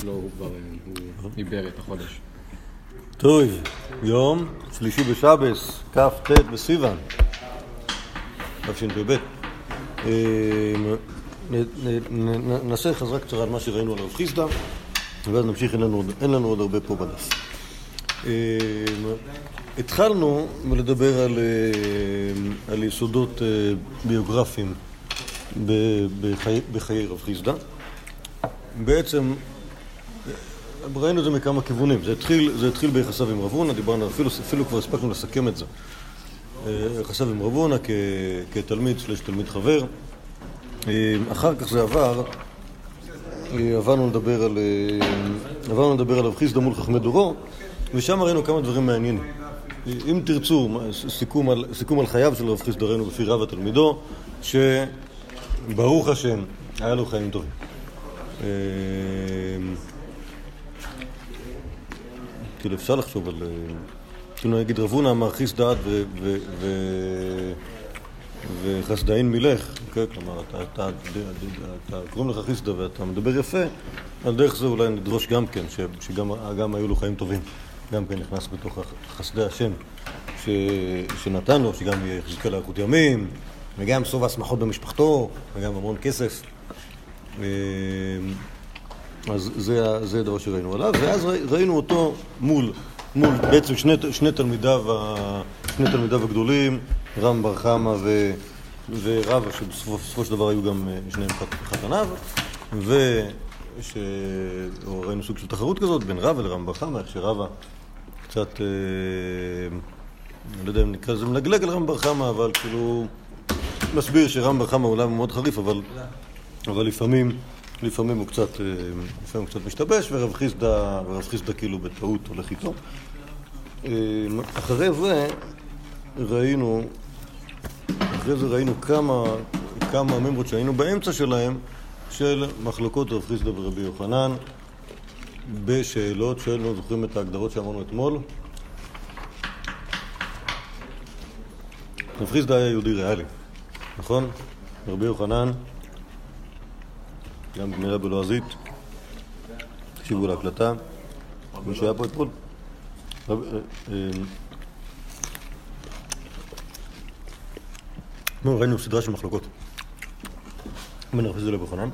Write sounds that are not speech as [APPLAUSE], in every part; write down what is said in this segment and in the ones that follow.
שלו הוא כבר, עיבר את החודש. טוב, יום שלישי בשבס, כ"ט בסיוון, תשפ"ב. אה, נעשה חזרה קצרה על מה שראינו על רב חיסדא, ואז נמשיך, אין לנו, עוד- הרבה פה בדף. אה, התחלנו לדבר על, אה, על יסודות אה, ביוגרפיים בחיי, בחיי רב חיסדא. בעצם ראינו את זה מכמה כיוונים. זה התחיל, זה התחיל ביחסיו עם רב הונא, דיברנו, אפילו, אפילו כבר הספקנו לסכם את זה. אה, יחסיו עם רב הונא כתלמיד סלש תלמיד חבר. אה, אחר כך זה עבר, אה, עברנו לדבר על, עברנו לדבר על רב חיסדא מול חכמי דורו, ושם ראינו כמה דברים מעניינים. אם תרצו, סיכום על, סיכום על חייו של רב חיסדא ראינו בפי רבא תלמידו, שברוך השם, היה לו חיים טובים. אה, כאילו אפשר לחשוב על... אה, כאילו נגיד רב הונא אמר חיס דעת ו- ו- ו- וחסדאין מילך, כן? כלומר אתה, אתה, אתה, אתה קוראים לך חיסדא ואתה מדבר יפה, על דרך זה אולי נדרוש גם כן, ש- שגם גם היו לו חיים טובים, גם כן נכנס בתוך חסדי השם ש, שנתן לו, שגם יחזקה לאריכות ימים, וגם סוף השמחות במשפחתו, וגם המון כסף. אז זה, זה הדבר שראינו עליו, ואז ראי- ראינו אותו מול, מול בעצם שני, שני, תלמידיו, ה- שני תלמידיו הגדולים, רם בר חמא ו, ורבא, שבסופו של דבר היו גם אה, שניהם חת- חתניו, וראינו סוג של תחרות כזאת בין רבא לרם בר חמא, איך שרבא קצת, אה, אני לא יודע אם נקרא לזה מלגלג על רם בר חמא, אבל כאילו מסביר שרם בר חמא הוא מאוד חריף, אבל אבל לפעמים, לפעמים הוא קצת, אה, לפעמים הוא קצת משתבש, ורב חיסדא, ורב חיסדא כאילו בטעות הולך איתו. אה, אחרי זה ראינו, אחרי זה ראינו כמה, כמה ממרות שהיינו באמצע שלהם, של מחלוקות רב חיסדא ורבי יוחנן, בשאלות של, לא זוכרים את ההגדרות שאמרנו אתמול? רב חיסדא היה יהודי ריאלי, נכון? רבי יוחנן גם גמירה בלועזית, תקשיבו להקלטה, מי שהיה פה אתמול. רב- אה, אה, נו, ראינו סדרה של מחלוקות בין רב חיסדא לרבי יוחנן.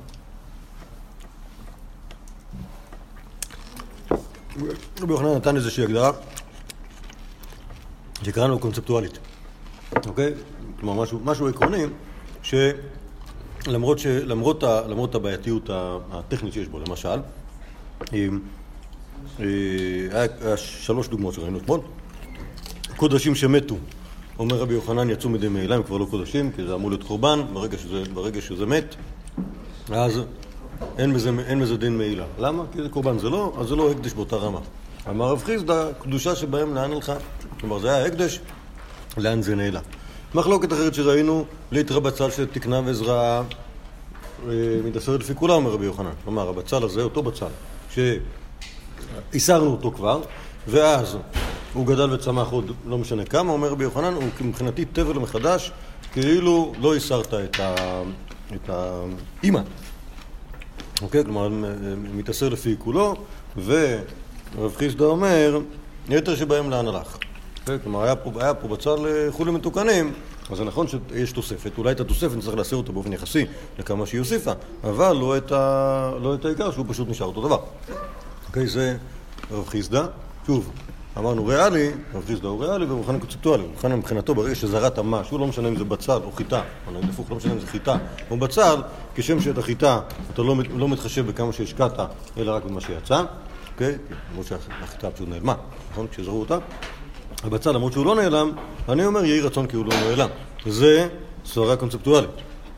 רבי יוחנן נתן איזושהי הגדרה שקראנו קונספטואלית, אוקיי? כלומר, משהו, משהו עקרוני, ש... למרות, ש, למרות, ה, למרות הבעייתיות הטכנית שיש בו, למשל, אה, היה, שלוש דוגמאות שראינו אתמול. קודשים שמתו, אומר רבי יוחנן, יצאו מדי מעילה, הם כבר לא קודשים, כי זה אמור להיות קורבן, ברגע שזה, ברגע שזה מת, אז אין בזה, אין בזה דין מעילה. למה? כי זה קורבן, זה לא, אז זה לא הקדש באותה רמה. אמר רב חיסדא, קדושה שבהם לאן הלכה? כלומר, זה היה הקדש, לאן זה נעלה. מחלוקת אחרת שראינו, ליתרא בצל שתקנה ועזרה אה, מתאסרת לפי כולם, אומר רבי יוחנן. כלומר, הבצל הזה, אותו בצל, שהסרנו אותו כבר, ואז הוא גדל וצמח עוד לא משנה כמה, אומר רבי יוחנן, הוא מבחינתי תבר מחדש, כאילו לא הסרת את האימא. אוקיי? כלומר, מתאסר לפי כולו, ורב חיסדא אומר, יתר שבהם לאן הלך. אוקיי? כלומר, היה פה, היה פה בצל חולים מתוקנים, אז זה נכון שיש תוספת, אולי את התוספת נצטרך להסיר אותה באופן יחסי לכמה שהיא הוסיפה, אבל לא את, ה... לא את העיקר שהוא פשוט נשאר אותו דבר. אוקיי? זה רב חיסדא. שוב, אמרנו ריאלי, רב חיסדא הוא ריאלי ומוכן קונספטואלי. מוכן מבחינתו ברגע שזרעת משהו, לא משנה אם זה בצל או חיטה, או הפוך, לא משנה אם זה חיטה או בצל, כשם שאת החיטה אתה לא, לא מתחשב בכמה שהשקעת, אלא רק במה שיצא, אוקיי? למרות שהחיטה פשוט נעלמה, נכון? כשזרעו אותה. הבצל, למרות שהוא לא נעלם, אני אומר יהי רצון כי הוא לא נעלם. זה סברה קונספטואלית,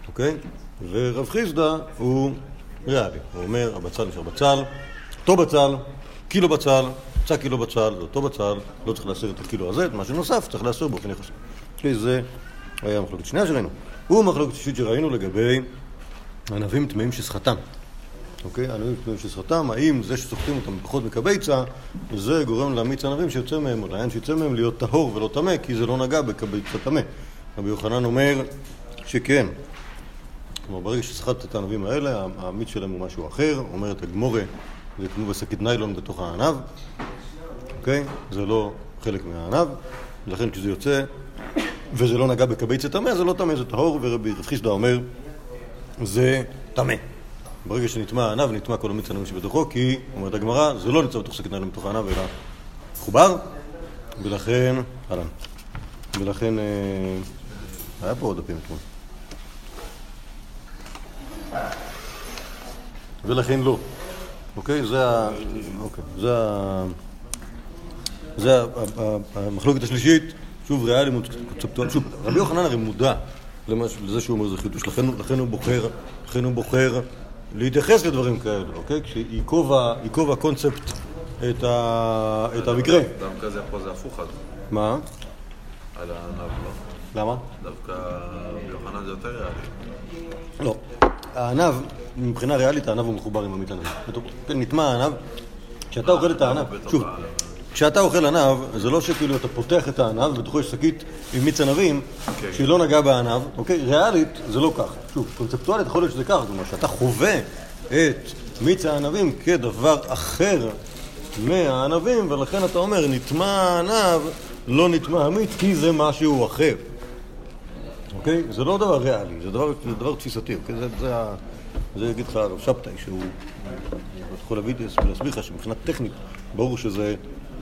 אוקיי? ורב חיסדא הוא ריאלי. הוא אומר, הבצל נשאר בצל, אותו בצל, קילו בצל, יצא קילו בצל, זה אותו בצל, לא צריך להסיר את הקילו הזה, את מה שנוסף צריך להסיר באופן יחסי. אוקיי, זה היה המחלוקת שנייה שראינו. ומחלוקת שישית שראינו לגבי ענבים טמאים שסחטם. אוקיי? ענבים טמאים שסחטם, האם זה שסוחטים אותם פחות מקבייצה, זה גורם למיץ ענבים שיוצא מהם, או לעין שיוצא מהם להיות טהור ולא טמא, כי זה לא נגע בקבייצה טמא. רבי יוחנן אומר שכן. כלומר, ברגע שסחטת את הענבים האלה, המיץ שלהם הוא משהו אחר, אומרת הגמורה זה כמו בשקית ניילון בתוך הענב, אוקיי? זה לא חלק מהענב, ולכן כשזה יוצא וזה לא נגע בקבצת טמא, זה לא טמא, זה טהור, ורבי רב חיסדא אומר, זה טמא. ברגע שנטמע הענב, נטמע כל המיץ הענבים שבתוכו, כי, אומרת הגמרא, זה לא נמצא בתוך שקית ניילון בתוך הענב, אלא מחובר, ולכן, אהלן, ולכן, אה, היה פה עוד דפים אתמול. ולכן לא. אוקיי? זה ה... אוקיי. זה ה... זה המחלוקת השלישית, שוב ריאלי מול קונספטואלי. שוב, רבי יוחנן הרי מודע לזה שהוא אומר זה חידוש, לכן הוא בוחר, לכן הוא בוחר להתייחס לדברים כאלה, אוקיי? כשייקוב הקונספט את ה- את המקרה. דווקא זה פה זה הפוך אז, מה? על הענב, לא? למה? דווקא ביוחנן זה יותר ריאלי. לא. הענב, מבחינה ריאלית, הענב הוא מחובר עם. כן, נטמע הענב. כשאתה אוכל את הענב, בתוך שוב, הענב. כשאתה אוכל ענב, זה לא שכאילו אתה פותח את הענב ובתוכו יש שקית עם מיץ ענבים כן. שהיא לא נגעה בענב, אוקיי? ריאלית זה לא ככה. שוב, קונספטואלית יכול להיות שזה ככה, כלומר שאתה חווה את מיץ הענבים כדבר אחר מהענבים, ולכן אתה אומר, נטמע הענב, לא נטמע המיץ, כי זה משהו אחר. אוקיי? זה לא דבר ריאלי, זה דבר, זה דבר תפיסתי, אוקיי? זה, זה, זה יגיד לך הרב שבתאי, שהוא יכול להביא ולהסביר לך שמבחינה טכנית, ברור שזה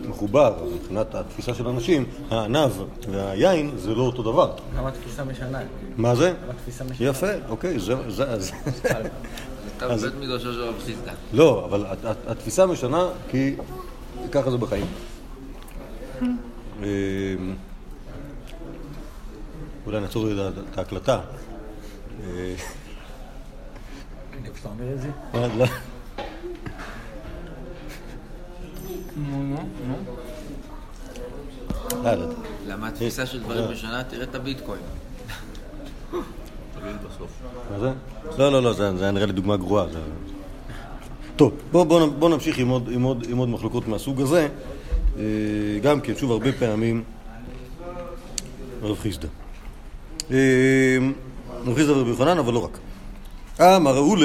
מחובר, מבחינת התפיסה של אנשים, הענב והיין זה לא אותו דבר. גם התפיסה משנה. מה זה? גם התפיסה משנה. יפה, אוקיי, זה... זה, זה כתב בית מדרשו של רב חיסדא. לא, אבל הת- הת- התפיסה משנה כי ככה זה בחיים. אמ, אולי נעצור את ההקלטה. אה, איפה שאתה אומר את זה? מה, לא. אה, לא. למה התפיסה של דברים משנה? תראה את הביטקוין. מה זה? לא, לא, לא, זה היה נראה לי דוגמה גרועה. טוב, בואו בוא, בוא נמשיך עם עוד, מחלוקות מהסוג הזה. אה, גם כן, שוב, הרבה פעמים רב חיסדא. אה, רב חיסדא ורבי יוחנן, אבל לא רק. אמר ראו ל...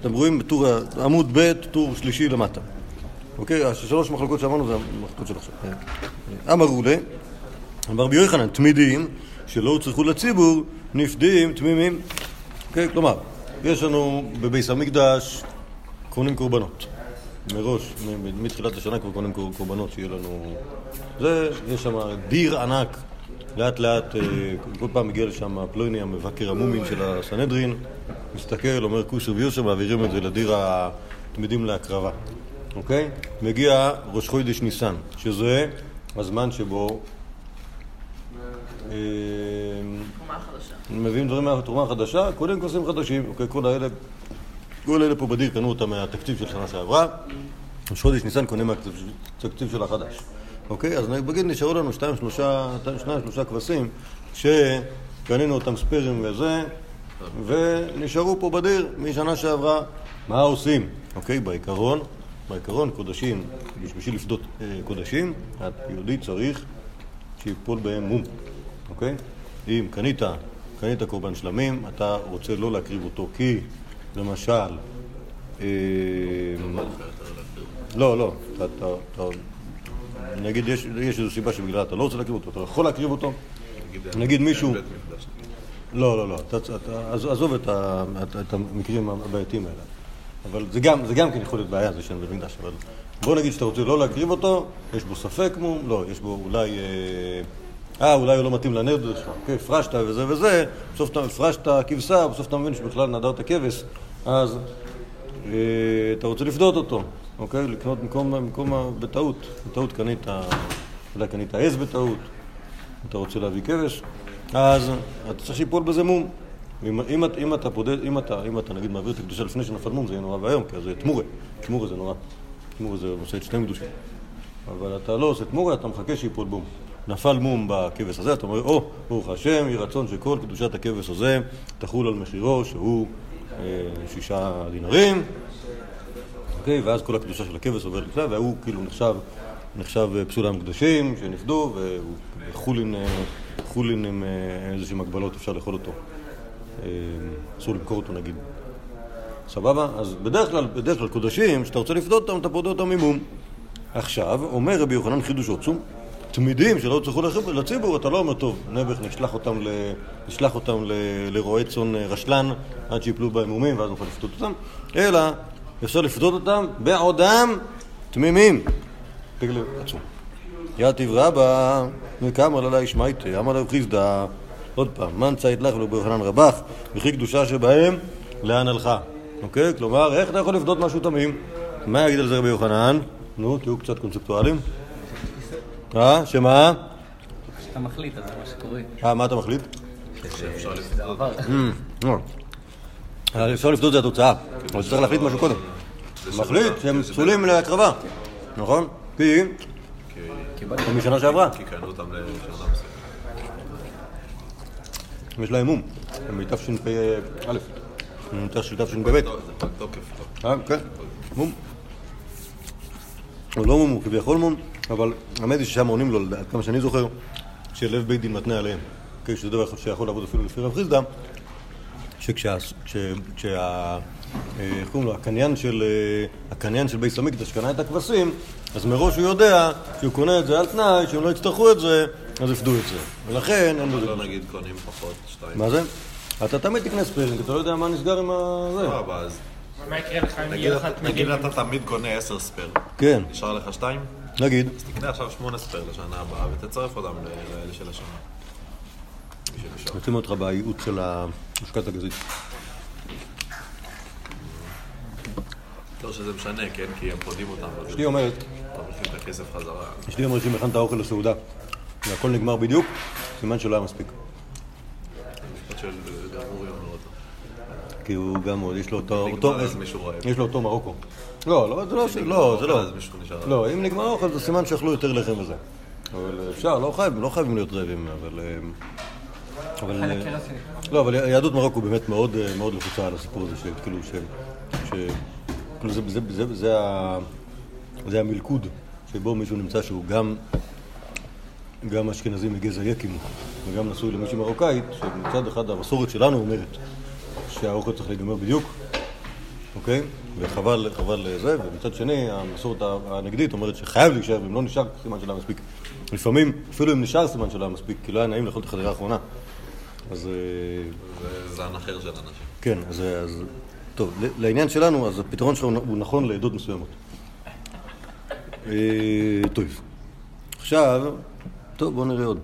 אתם רואים בטור, עמוד ב', טור שלישי למטה. אוקיי? השלוש מחלוקות שאמרנו זה המחלוקות של עכשיו. אמר ראו ל... אמר רבי יוחנן, תמידים שלא הוצרכו לציבור, נפדים תמימים. אוקיי? כלומר, יש לנו בביס המקדש קונים קורבנות. מראש, מתחילת השנה כבר קונים קור- קורבנות שיהיה לנו... זה, יש שם דיר ענק, לאט לאט, אה, כל פעם מגיע לשם פלוני, המבקר המומים של הסנהדרין, מסתכל, אומר כושר ויושר, מעבירים את זה לדיר התמידים להקרבה, אוקיי? מגיע ראש חודש ניסן, שזה הזמן שבו... אה, מביאים דברים מהתרומה החדשה, קונים כוסים חדשים, אוקיי, כל האלה, כל אלה פה בדיר קנו אותם מהתקציב של שנה שעברה, ראש חודש ניסן קונה מהתקציב של החדש, אוקיי, אז נגיד נשארו לנו שתיים, שלושה, שניים, שלושה כבשים שקנינו אותם ספיירים וזה, ונשארו פה בדיר משנה שעברה, מה עושים? אוקיי, בעיקרון, בעיקרון קודשים, בשביל לפדות אה, קודשים, היהודי צריך שיפול בהם מום, אוקיי? אם קנית, קנית קורבן שלמים, אתה רוצה לא להקריב אותו כי, למשל, אה, לא, לא, אתה, נגיד יש, איזו סיבה שבגללה אתה לא רוצה להקריב אותו, אתה יכול להקריב אותו, נגיד מישהו, מקדש. לא, לא, לא, עזוב את המקרים הבעייתיים האלה. אבל זה גם, זה גם כן יכול להיות בעיה, זה שאין בית מקדש, אבל בוא נגיד שאתה רוצה לא להקריב אותו, יש בו ספק מום, לא, יש בו אולי, אה, אה אולי הוא לא מתאים לנדר שלך, אוקיי, הפרשת וזה וזה, בסוף אתה הפרשת כבשה, בסוף אתה מבין שבכלל נדרת כבש, אז אה, אתה רוצה לפדות אותו, אוקיי, לקנות במקום, במקום, בטעות, בטעות קנית, אולי קנית עז בטעות, אתה רוצה להביא כבש, אז אתה צריך שיפול בזה מום. אם, אם, אם אתה פודד, אם אתה, אם אתה נגיד מעביר את הקדושה לפני שנפל מום, זה יהיה נורא ואיום, כי זה תמורה. תמורה זה נורא. תמורה זה עושה את שני קדושים. אבל אתה לא עושה תמורה, אתה מחכה שיפול בום. נפל מום בכבש הזה, אתה אומר, או, ברוך השם, יהי רצון שכל קדושת הכבש הזה תחול על מחירו, שהוא אה, שישה דינרים, אוקיי, ואז כל הקדושה של הכבש עוברת לפני, והוא כאילו נחשב, נחשב אה, פסול המקדשים שנפדו, וחולין, אה, חולין עם אה, איזשהם הגבלות, אפשר לאכול אותו. אה, אסור למכור אותו נגיד. סבבה? אז בדרך כלל, בדרך כלל קודשים, כשאתה רוצה לפדות אותם, אתה פודה אותם עם מום. עכשיו, אומר רבי יוחנן חידוש עצום, תמידים שלא לח- לציבור, אתה לא אומר, טוב, נעבך, נשלח אותם, ל... נשלח אותם ל... לרועה צאן אה, רשלן עד שיפלו בהם מומים ואז נוכל לפדות אותם, אלא אפשר לפדות אותם בעודם תמימים. פגל עצום. יתיב רבא, וקמא לה ישמעיתי, אמר לה חיסדא, עוד פעם, מן צייט לך ולא ביוחנן רבך, וכי קדושה שבהם, לאן הלכה? אוקיי? כלומר, איך אתה יכול לפדות משהו תמים? מה יגיד על זה רבי יוחנן? נו, תהיו קצת קונספטואלים. אה? שמה? כשאתה מחליט, אז זה מה שקורה. אה, מה אתה מחליט? שאפשר לפדות. עבר. לא. אבל אפשר לפדות זה התוצאה, אבל צריך להחליט משהו קודם. מחליט שהם פסולים להקרבה, נכון? כי כי- משנה שעברה, כי קנו אותם לשנה. יש להם מום, הם מתשפ"א, תשפ"ב. זה. לא. אה, כן, מום. הוא לא מום, הוא כביכול מום, אבל האמת היא ששם עונים לו, עד כמה שאני זוכר, שלב בית דין מתנה עליהם. כן, שזה דבר שיכול לעבוד אפילו לפי רב חיסדא, שכשה... כש- כשה... אה, איך קוראים לו? הקניין של, אה, הקניין של בית המקדש קנה את הכבשים, אז מראש הוא יודע שהוא קונה את זה על תנאי, שאם לא יצטרכו את זה, אז יפדו את זה. ולכן אין בזה... לא נגיד קונים פחות שתיים. מה זה? אתה תמיד תקנה ספיירינג, אתה לא יודע מה נסגר עם ה... זה. סבבה, אז מה יקרה לך אם יהיה לך? נגיד אתה תמיד קונה עשר spare. כן, נשאר לך שתיים? נגיד. אז תקנה עכשיו שמונה spare לשנה הבאה ותצרף אותם לאלה של השנה. רוצים אותך בייעוץ של לשכת הגזית. לא שזה משנה, כן? כי הם פודים אותם. אשתי אומרת, אתה מחזיר את הכסף חזרה. אשתי אומרת שאם הכנת אוכל לסעודה והכל נגמר בדיוק, סימן שלא היה מספיק. אותו. כי הוא גם עוד, יש לו אותו, נגמר, אותו אז יש- מישהו רעב. יש לו אותו מרוקו. לא, לא, זה לא, לא, זה לא. אז מישהו נשאר. לא, אם נגמר האוכל זה סימן שאכלו יותר לחם וזה. אבל אה, אפשר, לא חייבים, לא חייבים להיות רעבים, אבל... אה, אבל... אה, רציני. לא, אבל יהדות מרוקו באמת מאוד אה, מאוד לחוצה על הסיפור הזה, שכאילו, ש... כאילו זה, זה, זה, זה. זה המלכוד שבו מישהו נמצא שהוא גם, גם אשכנזי מגזע יקים וגם נשוי למישהי מרוקאית, שמצד אחד המסורת שלנו אומרת שהאוכל צריך להיגמר בדיוק, אוקיי? וחבל חבל לזה, ומצד שני המסורת הנגדית אומרת שחייב להישאר, ואם לא נשאר סימן שלא היה מספיק. לפעמים, אפילו אם נשאר סימן שלא היה מספיק, כי לא היה נעים לאכול את החדרה האחרונה. אז... אה, זה זן אחר של אנשים. כן, אז, אז טוב, לעניין שלנו, אז הפתרון שלו הוא נכון לעדות מסוימות. אה, טוב, עכשיו, טוב, בואו נראה עוד.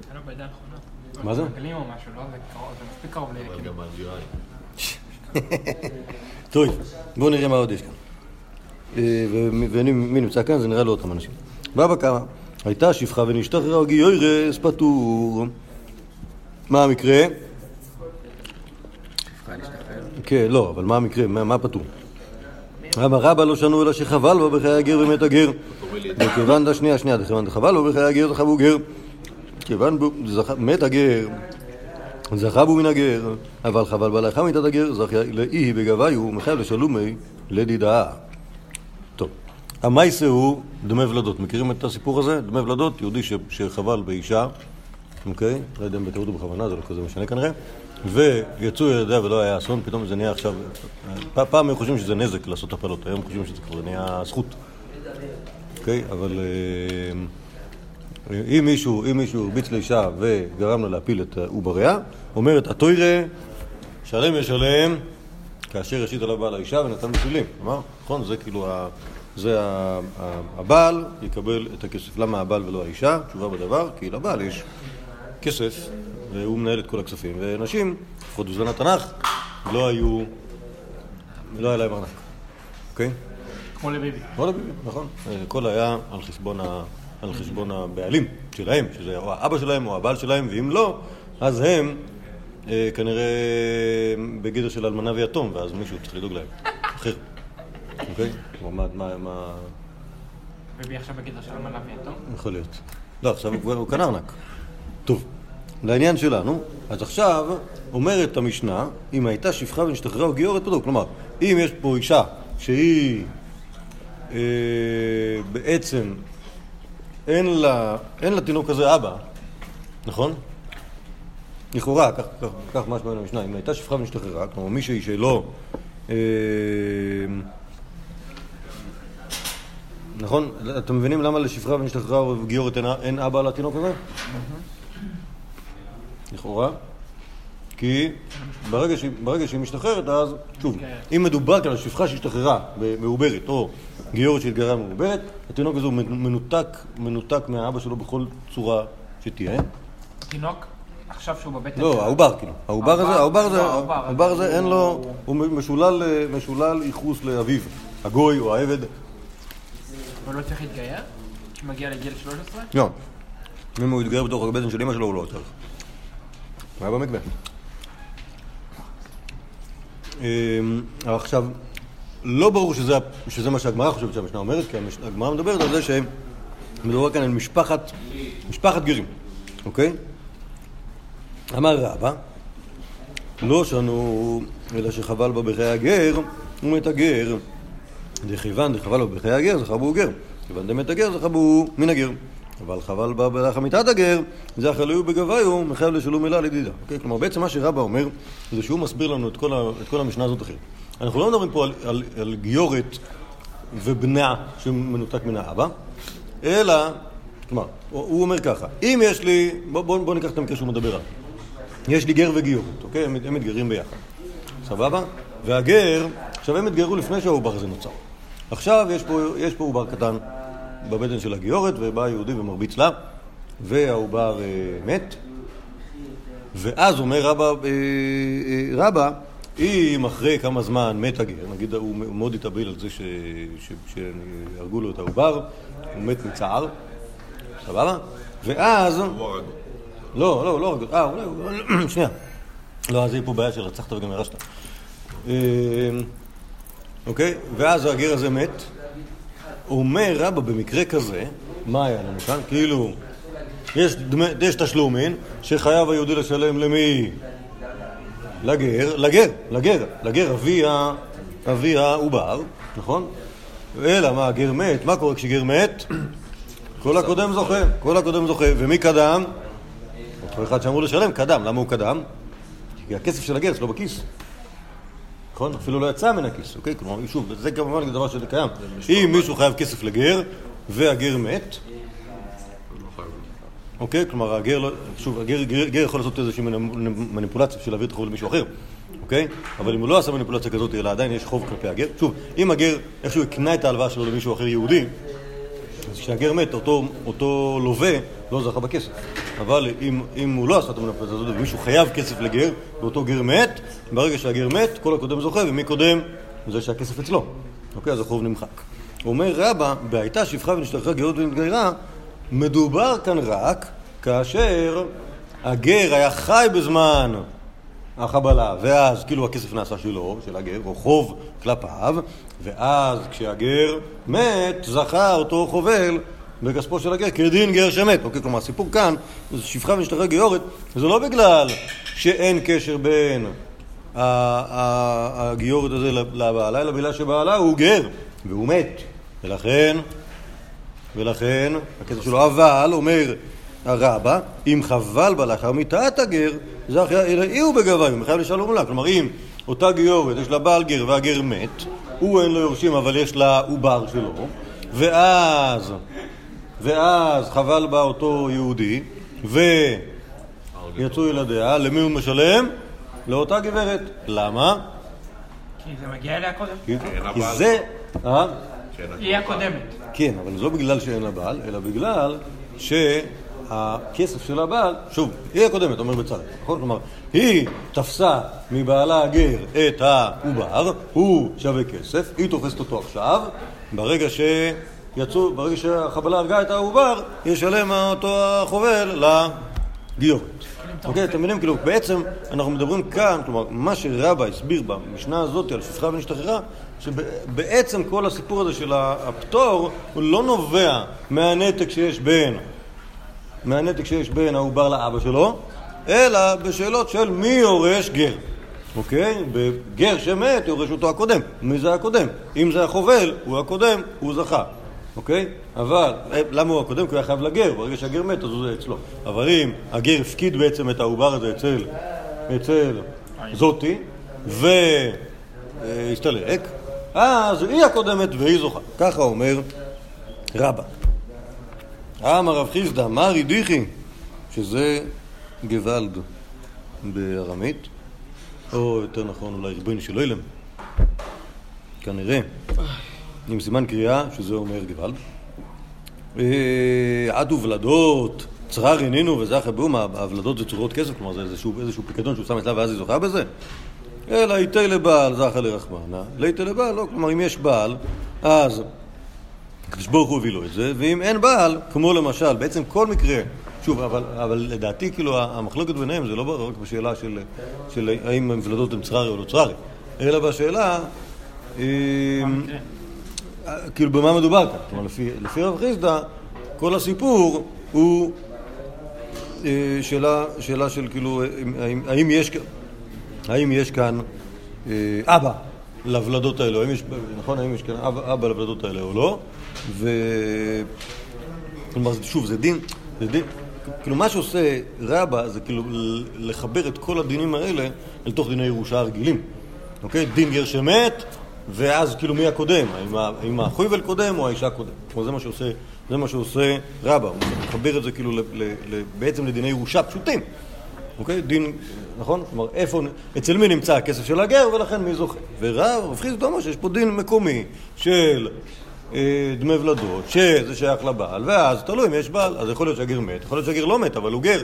מה זה? לא? [LAUGHS] טוב, בואו נראה מה עוד יש כאן. אה, ומי ומי- מי נמצא כאן? זה נראה לו אותם אנשים. בבא קמא, הייתה שפחה ונשתחררה גיורס פטור. מה המקרה? כן, לא, אבל מה המקרה? מה, מה פטור? אמר רבא לא שנו אלא שחבל בו בחיי הגר ומת הגר. וכיוון דה שנייה, שנייה, דחבל בו בחיי הגר זכה בו גר. כיוון בו, זכה, מת הגר, זכה בו מן הגר, אבל חבל בעליך מיתת הגר, זכה לאי בגביו, מחייב לשלומי לדידה. טוב, המייסה הוא דמי ולדות. מכירים את הסיפור הזה? דמי ולדות, יהודי ש, שחבל באישה, אוקיי? לא יודע אם בטעות או בכוונה, זה לא כזה משנה כנראה. ויצאו ילדיה ולא היה אסון, פתאום זה נהיה עכשיו... פעם היו חושבים שזה נזק לעשות הפלות, היום חושבים שזה כבר נהיה זכות. אוקיי? אבל אה, אם מישהו, אם מישהו הרביץ לאישה וגרם לה להפיל את עובריה, אומרת התוירה, שלם ישלם כאשר השית עליו בעל האישה ונתן בשבילים. אמר, נכון? זה כאילו, ה, זה ה, ה, הבעל יקבל את הכסף. למה הבעל ולא האישה? תשובה בדבר, כי לבעל יש כסף והוא מנהל את כל הכספים. ונשים, לפחות בזמן התנ"ך, לא היו, לא היה להם ארנק. אוקיי? כמו לביבי. לא לביבי, נכון. הכל היה על חשבון, ה... על חשבון הבעלים שלהם, שזה או האבא שלהם או הבעל שלהם, ואם לא, אז הם אה, כנראה בגדר של אלמנה ויתום, ואז מישהו צריך לדאוג להם. אחר. אוקיי? מה, מה, מה... ביבי עכשיו בגדר של אמנה ויתום. יכול להיות. לא, עכשיו הוא קנה ארנק. טוב, לעניין שלנו, אז עכשיו אומרת המשנה, אם הייתה שפחה ונשתחררה או גיורת פתאום, כלומר, אם יש פה אישה שהיא אה, בעצם אין לה, אין לתינוק הזה אבא, נכון? לכאורה, כך, כך, כך משמע מן המשנה, אם הייתה שפחה ונשתחררה, כלומר מישהי שלא אה, נכון? אתם מבינים למה לשפחה ונשתחררה וגיורת אין- אין אבא לתינוק הזה? לכאורה. כי ברגע שהיא, ברגע שהיא משתחררת, אז, שוב, אם מדובר כאן על שפחה שהשתחררה מעוברת, או גיורת שהתגררה מעוברת, התינוק הזה הוא מנותק, מנותק מהאבא שלו בכל צורה שתהיה. תינוק, עכשיו שהוא בבטן לא. העובר כאילו. העובר הזה, העובר הזה, לא, העובר, הזה אין לו, הוא משולל, אה, משולל ייחוס לאביו, הגוי או העבד. אבל לא צריך להתגייר? כשמגיע לגיל 13? לא. אם הוא יתגייר בתוך הבטן של אמא שלו, הוא לא צריך. הוא היה במקווה. אמ, עכשיו, לא ברור שזה, שזה מה שהגמרא חושבת שהמשנה אומרת, כי הגמרא מדברת על זה שמדובר כאן על משפחת, משפחת גרים, אוקיי? אמר רבא, לא שנו, אלא שחבל בה בחיי הגר, ומת הגר. דכיוון דחבל בה בחיי הגר, זכה בו גר. כיוון דמת הגר, זכה בו מן הגר. אבל חבל בה בלח אמיתת הגר, זה החלוי בגביו, מחייב לשלום מילה לדידה. אוקיי? כלומר, בעצם מה שרבא אומר, זה שהוא מסביר לנו את כל, ה, את כל המשנה הזאת אחרת. אנחנו לא מדברים פה על, על, על גיורת ובנה שמנותק מן האבא, אלא, כלומר, הוא הוא אומר ככה, אם יש לי, בוא, בוא, בוא ניקח את המקרה שהוא מדבר עליו. יש לי גר וגיורת, אוקיי? הם, הם מתגיירים ביחד. סבבה? והגר, עכשיו הם התגיירו לפני שהעובר הזה נוצר. עכשיו יש פה עובר קטן בבטן של הגיורת, ובא יהודי ומרביץ לה, והעובר אה, מת. ואז אומר רבא, אה, אה, רבא, אם אחרי כמה זמן מת הגר, נגיד הוא מאוד התאבל על זה ש- ש- שהרגו לו את העובר, הוא מת מצער, סבבה? ואז... הרג. לא, לא, לא, אה, אולי, אולי- [CLEARS THROAT] שנייה. לא, אז יהיה פה בעיה של רצחת וגם ירשת. אוקיי? ואז הגר הזה מת. אומר רבא במקרה כזה, מה היה לנו כאן? כאילו, יש, יש תשלומין שחייב היהודי לשלם למי? לגר, לגר, לגר, לגר, אבי, ה, אבי העובר, נכון? אלא מה, הגר מת, מה קורה כשגר מת? כל הקודם זוכה, כל הקודם זוכה, ומי קדם? אותו אחד שאמור לשלם, קדם. למה הוא קדם? כי הכסף של הגר אצלו בכיס. נכון? אפילו לא יצא מן הכיס, אוקיי? כלומר, שוב, זה כמובן דבר שזה קיים. אם מישהו חייב כסף לגר, והגר מת, אוקיי? כלומר, הגר, לא, שוב, הגר גר, גר יכול לעשות איזושהי מניפ- מניפולציה בשביל להעביר את החוב למישהו אחר, אוקיי? אבל אם הוא לא עשה מניפולציה כזאת, אלא עדיין יש חוב כלפי הגר, שוב, אם הגר איכשהו הקנה את ההלוואה שלו למישהו אחר יהודי, אז כשהגר מת, אותו, אותו לווה לא זכה בכסף. אבל אם, אם הוא לא עשה את המניפולציה הזאת ומישהו חייב כסף לגר, ואותו גר מת, ברגע שהגר מת, כל הקודם זוכה, ומי קודם? זה שהכסף אצלו. אוקיי, אז החוב נמחק. אומר רבא, בהייתה שפחה ונשתחררה גאות ונתגיירה, מדובר כאן רק כאשר הגר היה חי בזמן החבלה, ואז כאילו הכסף נעשה שלו, של הגר, או חוב כלפיו, ואז כשהגר מת, זכה אותו חובל בכספו של הגר כדין גר שמת. אוקיי, כלומר, הסיפור כאן, זה שפחה ונשתחרר גיורת, זה לא בגלל שאין קשר בין הגיורת הזה לבעלה, אלא בגלל שבעלה הוא גר, והוא מת. ולכן, ולכן, הכסף שלו, אבל, אומר הרבה, אם חבל בה לאחר מיתת הגר, זה אחרי אלא הוא בגביו, הוא חייב לשלום לה. כלומר, אם אותה גיורת, יש לה בעל גר והגר מת, הוא אין לו יורשים, אבל יש לה עובר שלו, ואז, ואז חבל בה אותו יהודי, ויצאו ילדיה, למי הוא משלם? לאותה גברת. למה? כי זה מגיע אליה קודם. כי. זה... אה? היא הקודמת. כן, אבל זה לא בגלל שאין לה בעל, אלא בגלל שהכסף של הבעל, שוב, היא הקודמת, אומר בצלאל, נכון? כלומר, היא תפסה מבעלה הגר את העובר, הוא שווה כסף, היא תופסת אותו עכשיו, ברגע שיצאו, ברגע שהחבלה הרגה את העובר, ישלם אותו החובל לגיורת. אוקיי, אתם מבינים? כאילו, בעצם אנחנו מדברים כאן, כלומר, מה שרבא הסביר במשנה הזאת על שפחה ונשתחררה, שבעצם כל הסיפור הזה של הפטור, הוא לא נובע מהנתק שיש בין, מהנתק שיש בין העובר לאבא שלו, אלא בשאלות של מי יורש גר. אוקיי? בגר שמת יורש אותו הקודם. מי זה הקודם? אם זה החובל, הוא הקודם, הוא זכה. אוקיי? אבל, אה, למה הוא הקודם? כי הוא היה חייב לגר, ברגע שהגר מת אז זה אצלו. אבל אם הגר הפקיד בעצם את העובר הזה אצל, אצל זאתי, ו... אה, אז היא הקודמת והיא זוכה. ככה אומר רבא. אמר רב חיסדא, מרי דיחי, שזה גוואלד בארמית, או יותר נכון אולי ריבונו של אילם, כנראה, עם סימן קריאה, שזה אומר גוואלד. אה, עד ובלדות, צרר עינינו וזכר בומה, הוולדות זה צורות כסף, כלומר זה איזשהו, איזשהו פיקדון שהוא שם אצלה ואז היא זוכה בזה. אלא היטי לבעל זכר לרחמנה, ליטי לבעל לא, כלומר אם יש בעל, אז הקדוש ברוך הוא הביא לו את זה, ואם אין בעל, כמו למשל, בעצם כל מקרה, שוב, אבל, אבל לדעתי כאילו המחלוקת ביניהם זה לא רק בשאלה של, של האם המפלדות הן צררי או לא צררי, אלא בשאלה, אה, כאילו במה מדובר כאן, כלומר לפי, לפי רב חיסדא, כל הסיפור הוא אה, שאלה, שאלה של כאילו, האם, האם, יש, האם יש כאן אה, אבא לוולדות האלה, האם יש, נכון, האם יש כאן אבא, אבא לוולדות האלה או לא, ו... כלומר, שוב, זה דין, זה דין, כאילו מה שעושה רבא זה כאילו לחבר את כל הדינים האלה אל תוך דיני ירושה הרגילים, אוקיי? דין גר שמת, ואז כאילו מי הקודם? האם, החויבל קודם או האישה קודם? כלומר זה מה שעושה, זה מה שעושה רבא, הוא מחבר את זה כאילו ל, ל, ל, בעצם לדיני ירושה פשוטים, אוקיי? דין, נכון? כלומר איפה, אצל מי נמצא הכסף של הגר ולכן מי זוכה? ורב חיסדו אומר שיש פה דין מקומי של דמי ולדות, שזה שייך לבעל, ואז תלוי אם יש בעל, אז יכול להיות שהגר מת, יכול להיות שהגר לא מת, אבל הוא גר,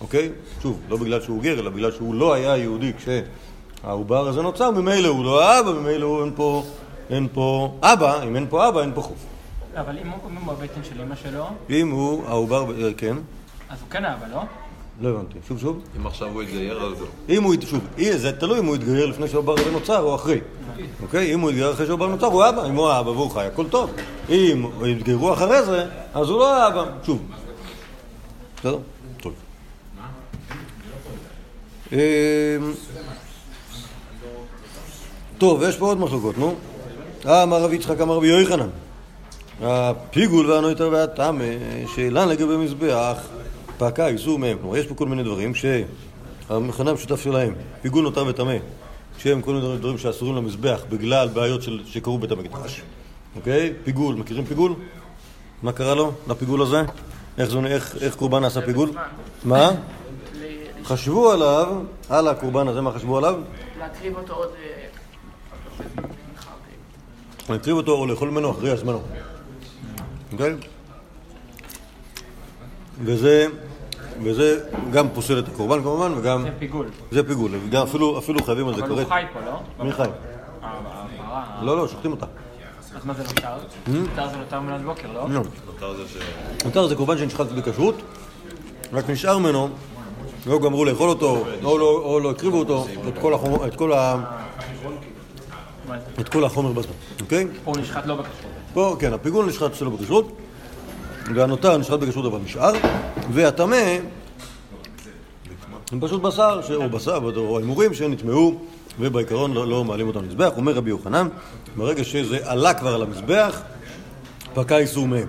אוקיי? שוב, לא בגלל שהוא גר, אלא בגלל שהוא לא היה יהודי כשהעובר הזה נוצר, ממילא הוא לא אבא, ממילא אין פה, אין פה אבא, אם אין פה אבא, אין פה חוף. אבל אם הוא הבטן של אמא שלו, אם הוא, העובר, אה, כן, אז הוא כן אבא, לא? לא הבנתי, שוב שוב. אם עכשיו הוא יתגייר, אז לא. אם הוא, שוב, זה תלוי אם הוא התגייר לפני שהעובר הזה נוצר או אחרי. אוקיי? אם הוא התגייר אחרי שהעובר נוצר, הוא אבא. אם הוא האבא והוא חי, הכל טוב. אם התגיירו אחרי זה, אז הוא לא האבא. שוב. בסדר? טוב. אמ, טוב, יש פה עוד מחלוקות, נו. אמר רב יצחק אמר רבי יוחנן. הפיגול והנויטר והטמא, שאלן לגבי מזבח, פקע איסור מהם. כלומר, יש פה כל מיני דברים שהמכנה המשותף שלהם, פיגול נותר וטמא, שהם כל מיני דברים שאסורים למזבח בגלל בעיות של, שקרו בית המקדש. אוקיי? פיגול, מכירים פיגול? מה קרה לו, לפיגול הזה? איך, זה, איך, איך קורבן עשה פיגול? מה? חשבו עליו, על הקורבן הזה, מה חשבו עליו? להקריב אותו עוד... להקריב אותו או לאכול ממנו אחרי הזמנו. אוקיי? וזה, וזה גם פוסל את הקורבן כמובן, וגם... זה פיגול. זה פיגול, וגם אפילו, אפילו חייבים על זה אבל הוא. חי פה, לא? מי חי? הפרה. לא, לא, שוחטים אותה. אז מה זה נותר? נותר זה נותר מן הבוקר, לא? לא. נותר זה ש... נותר זה קורבן שנשחט בכשרות, רק נשאר ממנו, לא גמרו לאכול אותו, או לא, לא הקריבו אותו, את כל, ה? את כל החומר בזמן, אוקיי? פה הוא נשחט לא בכשרות. פה, כן, הפיגול נשחט שלא בכשרות, והנותר נשחט בכשרות אבל נשאר, והטמא הם פשוט בשר. או בשר, או הימורים שנטמעו, ובעיקרון לא, לא מעלים אותם למזבח. אומר רבי יוחנן, ברגע שזה עלה כבר על המזבח, פקע איסור מהם.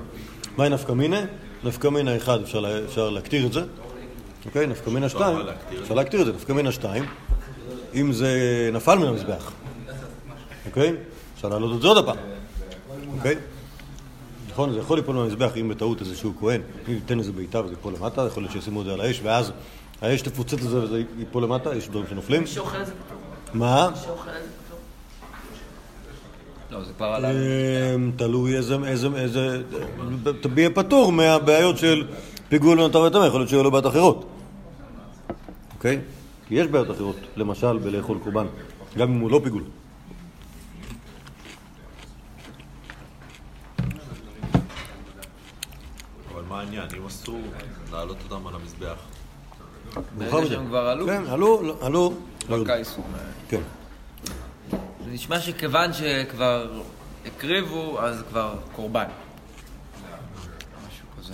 מהי נפקא מיניה? נפקא מיניה אחד, אפשר, לה, אפשר להקטיר את זה, אוקיי? נפקא מיניה שתיים, את אפשר להקטיר את זה, נפקא מיניה שתיים, אם זה נפל מן המזבח, אוקיי? אפשר להעלות את זה עוד הפעם, אוקיי? נכון, זה יכול ליפול מהמזבח אם בטעות איזשהו כהן ייתן איזה בעיטה וזה ייפול למטה, יכול להיות שישימו את זה על האש ואז האש תפוצץ את זה וזה ייפול למטה, יש דברים שנופלים. שאוכל את זה פטור. מה? שאוכל את זה פטור. לא, זה כבר עלה. אמ, תלוי איזה, איזה, איזה, תביע פטור מהבעיות של פיגול ונותר וטמא, יכול להיות שיהיו לו בעיות אחרות, אוקיי? כי יש בעיות אחרות, למשל בלאכול קורבן, גם אם הוא לא פיגול. אם אסור להעלות אותם על המזבח, מדי. שהם כבר עלו? כן, עלו, לא- עלו, לא. כן. זה נשמע שכיוון שכבר הקריבו, אז כבר קורבן. משהו כזה.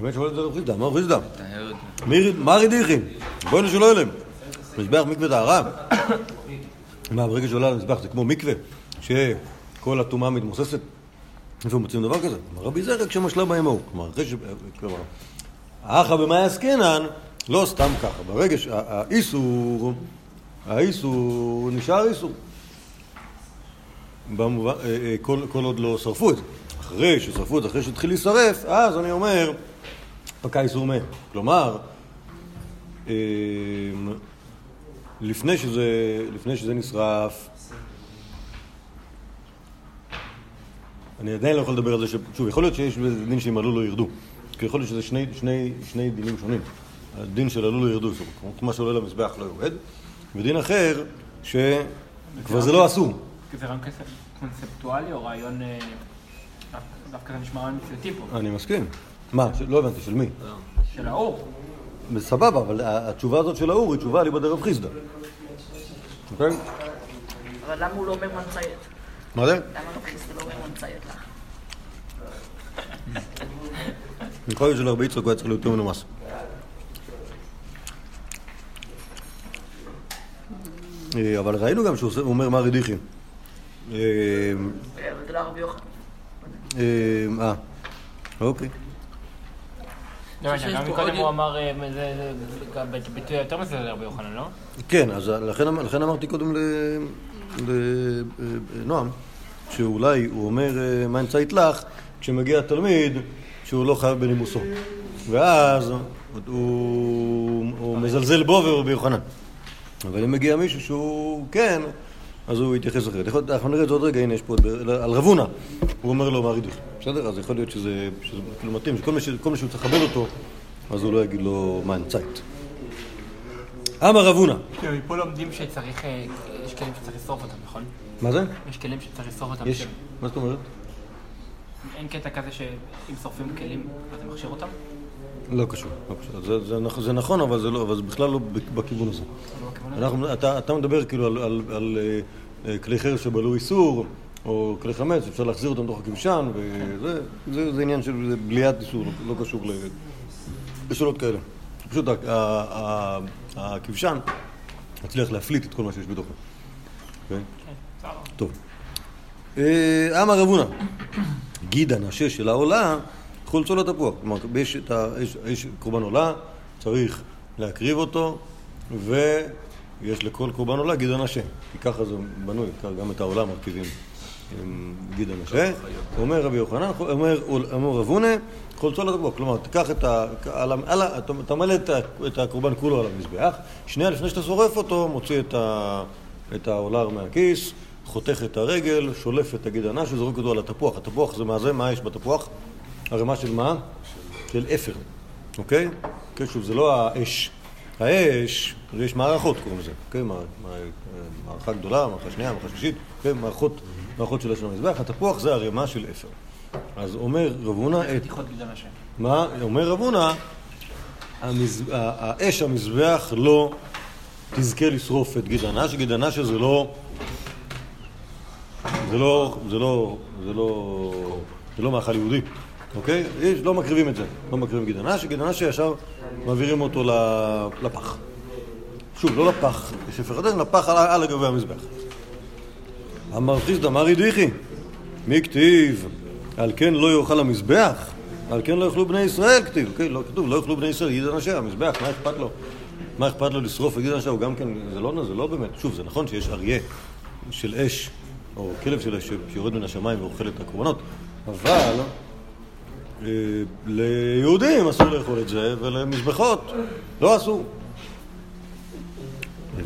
באמת שואל את זה? טהר את זה. מי- מה רידיחי? בואי נשאלו אליהם. מזבח מקווה טהרה? [COUGHS] מה, ברגע שעולה למזבח זה כמו מקווה, שכל הטומאה מתמוססת? איפה מוצאים דבר כזה? אמר רבי זרע כשמשלה בהם ההוא. כלומר, אחרי ש... כלומר, האחא במאי עסקינן, לא סתם ככה. ברגע שהאיסור, האיסור נשאר איסור. במובן, אה, אה, כל, עוד לא שרפו את זה. אחרי ששרפו את זה, אחרי שהתחיל להישרף, אז אני אומר, פקע איסור מת. כלומר, אה, לפני שזה נשרף, אני עדיין לא יכול לדבר על זה, ש... שוב, יכול להיות שיש דין שאם עלו לא ירדו. כי יכול להיות שזה שני, שני, שני דינים שונים. הדין של עלו לא ירדו, זאת אומרת, כמו שעולה למזבח לא יורד, ודין אחר, שכבר זה לא אסור. זה רעיון קונספ- קונספטואלי או רעיון... אה, דווקא זה נשמע רעיון מציאותי פה. אני מסכים. מה? לא הבנתי, של מי? של האור. סבבה, אבל התשובה הזאת של האור היא תשובה אליבא דרב חיסדא. אוקיי? אבל למה הוא לא אומר מנציית? מה זה? לא לך? יכול להיות שלרבי יצחק הוא היה צריך להיות יותר מנומס. אה, אבל ראינו גם שהוא אומר מרי דיחי. אה, אה, לא. אה, אוקיי. לא, חושב שיש גם עוד- הוא אמר, זה- ביטוי יותר מזה לרבי יוחנן, לא? כן, אז לכן, אמ- לכן אמרתי קודם לנועם, שאולי הוא אומר אה, מה אמצעית לך, כשמגיע תלמיד שהוא לא חייב בנימוסו. ואז הוא, הוא מזלזל בו ורבי יוחנן. אבל אם מגיע מישהו שהוא כן, אז הוא יתייחס אחרת. יכול, אנחנו נראה את זה עוד רגע, הנה יש פה עוד, ב- על רבונה, הוא אומר לו מה רידוך. בסדר? אז יכול להיות שזה, שזה כאילו מתאים, שכל מי, ש- מי שהוא צריך לכבד אותו, אז הוא לא יגיד לו מה אמצעית. אמר רבונה. כן, מפה לומדים שצריך, אה, יש כלים שצריך לשרוף אותם, נכון? מה זה? יש כלים שצריך לשרוף אותם. יש, כן. מה זאת אומרת? אין קטע כזה שאם שורפים כלים, אז זה מכשיר אותם? לא קשור, לא קשור. זה, זה, זה נכון, אבל זה, לא, אבל זה בכלל לא בכ- בכיוון הזה. לא בכיוון הזה? אנחנו, אתה, אתה מדבר כאילו על, על, על אה, אה, כלי חרס שבלו איסור, או כלי חמץ, אפשר להחזיר אותם תוך הכבשן, וזה זה, זה עניין של זה בליית איסור, לא, לא קשור ל- לשאלות כאלה. פשוט הכבשן מצליח להפליט את כל מה שיש בתוכו. אוקיי? טוב. אה, אמר רב הונא, גיד הנשה של העולה, חולצו לתפוח. כלומר, יש, את יש, קורבן עולה, צריך להקריב אותו, ויש לכל קורבן עולה גיד הנשה. כי ככה זה בנוי, גם את העולה מרכיבים עם גיד הנשה. אומר רבי יוחנן, אומר, רב הונא, חולצו לתפוח. כלומר, תיקח את ה... אתה מלא את, הקורבן כולו על המזבח, שנייה לפני שאתה שורף אותו, מוציא את, ה, את העולר מהכיס, חותך את הרגל, שולף את הגיד הנש וזורק אותו על התפוח. התפוח זה מה זה? מה יש בתפוח? ערימה של מה? של אפר, אוקיי? כן, שוב, זה לא האש. האש, יש מערכות קוראים לזה, אוקיי? מע- מע- מערכה גדולה, מערכה שנייה, מערכה שלישית, אוקיי? מערכות, מערכות של אש במזבח. התפוח זה ערימה של אפר. אז אומר רב הונא את... מה? אומר רב הונא, האש המזבח לא תזכה לשרוף את גיד הנש, גיד הנש זה לא... זה לא... זה לא... זה לא... זה לא מאכל יהודי, אוקיי? יש, לא מקריבים את זה, לא מקריבים גיד הנש ישר מעבירים אותו לפח. שוב, לא לפח, יש ספר חדש, לפח על, על גבי המזבח. אמר חיסדא, מרי דיחי, מי כתיב? על כן לא יאכל המזבח? על כן לא יאכלו בני ישראל, כתיב. כן, לא כתוב, לא יאכלו בני ישראל, יגיד אנשי המזבח, מה אכפת לו? מה אכפת לו לשרוף יגיד אנשי? הוא גם כן, זה לא, זה לא באמת, שוב, זה נכון שיש אריה של אש, או כלב של אש שיורד מן השמיים ואוכל את הקורבנות, אבל אה, ליהודים אסור לאכול את זה, ולמזבחות לא אסור.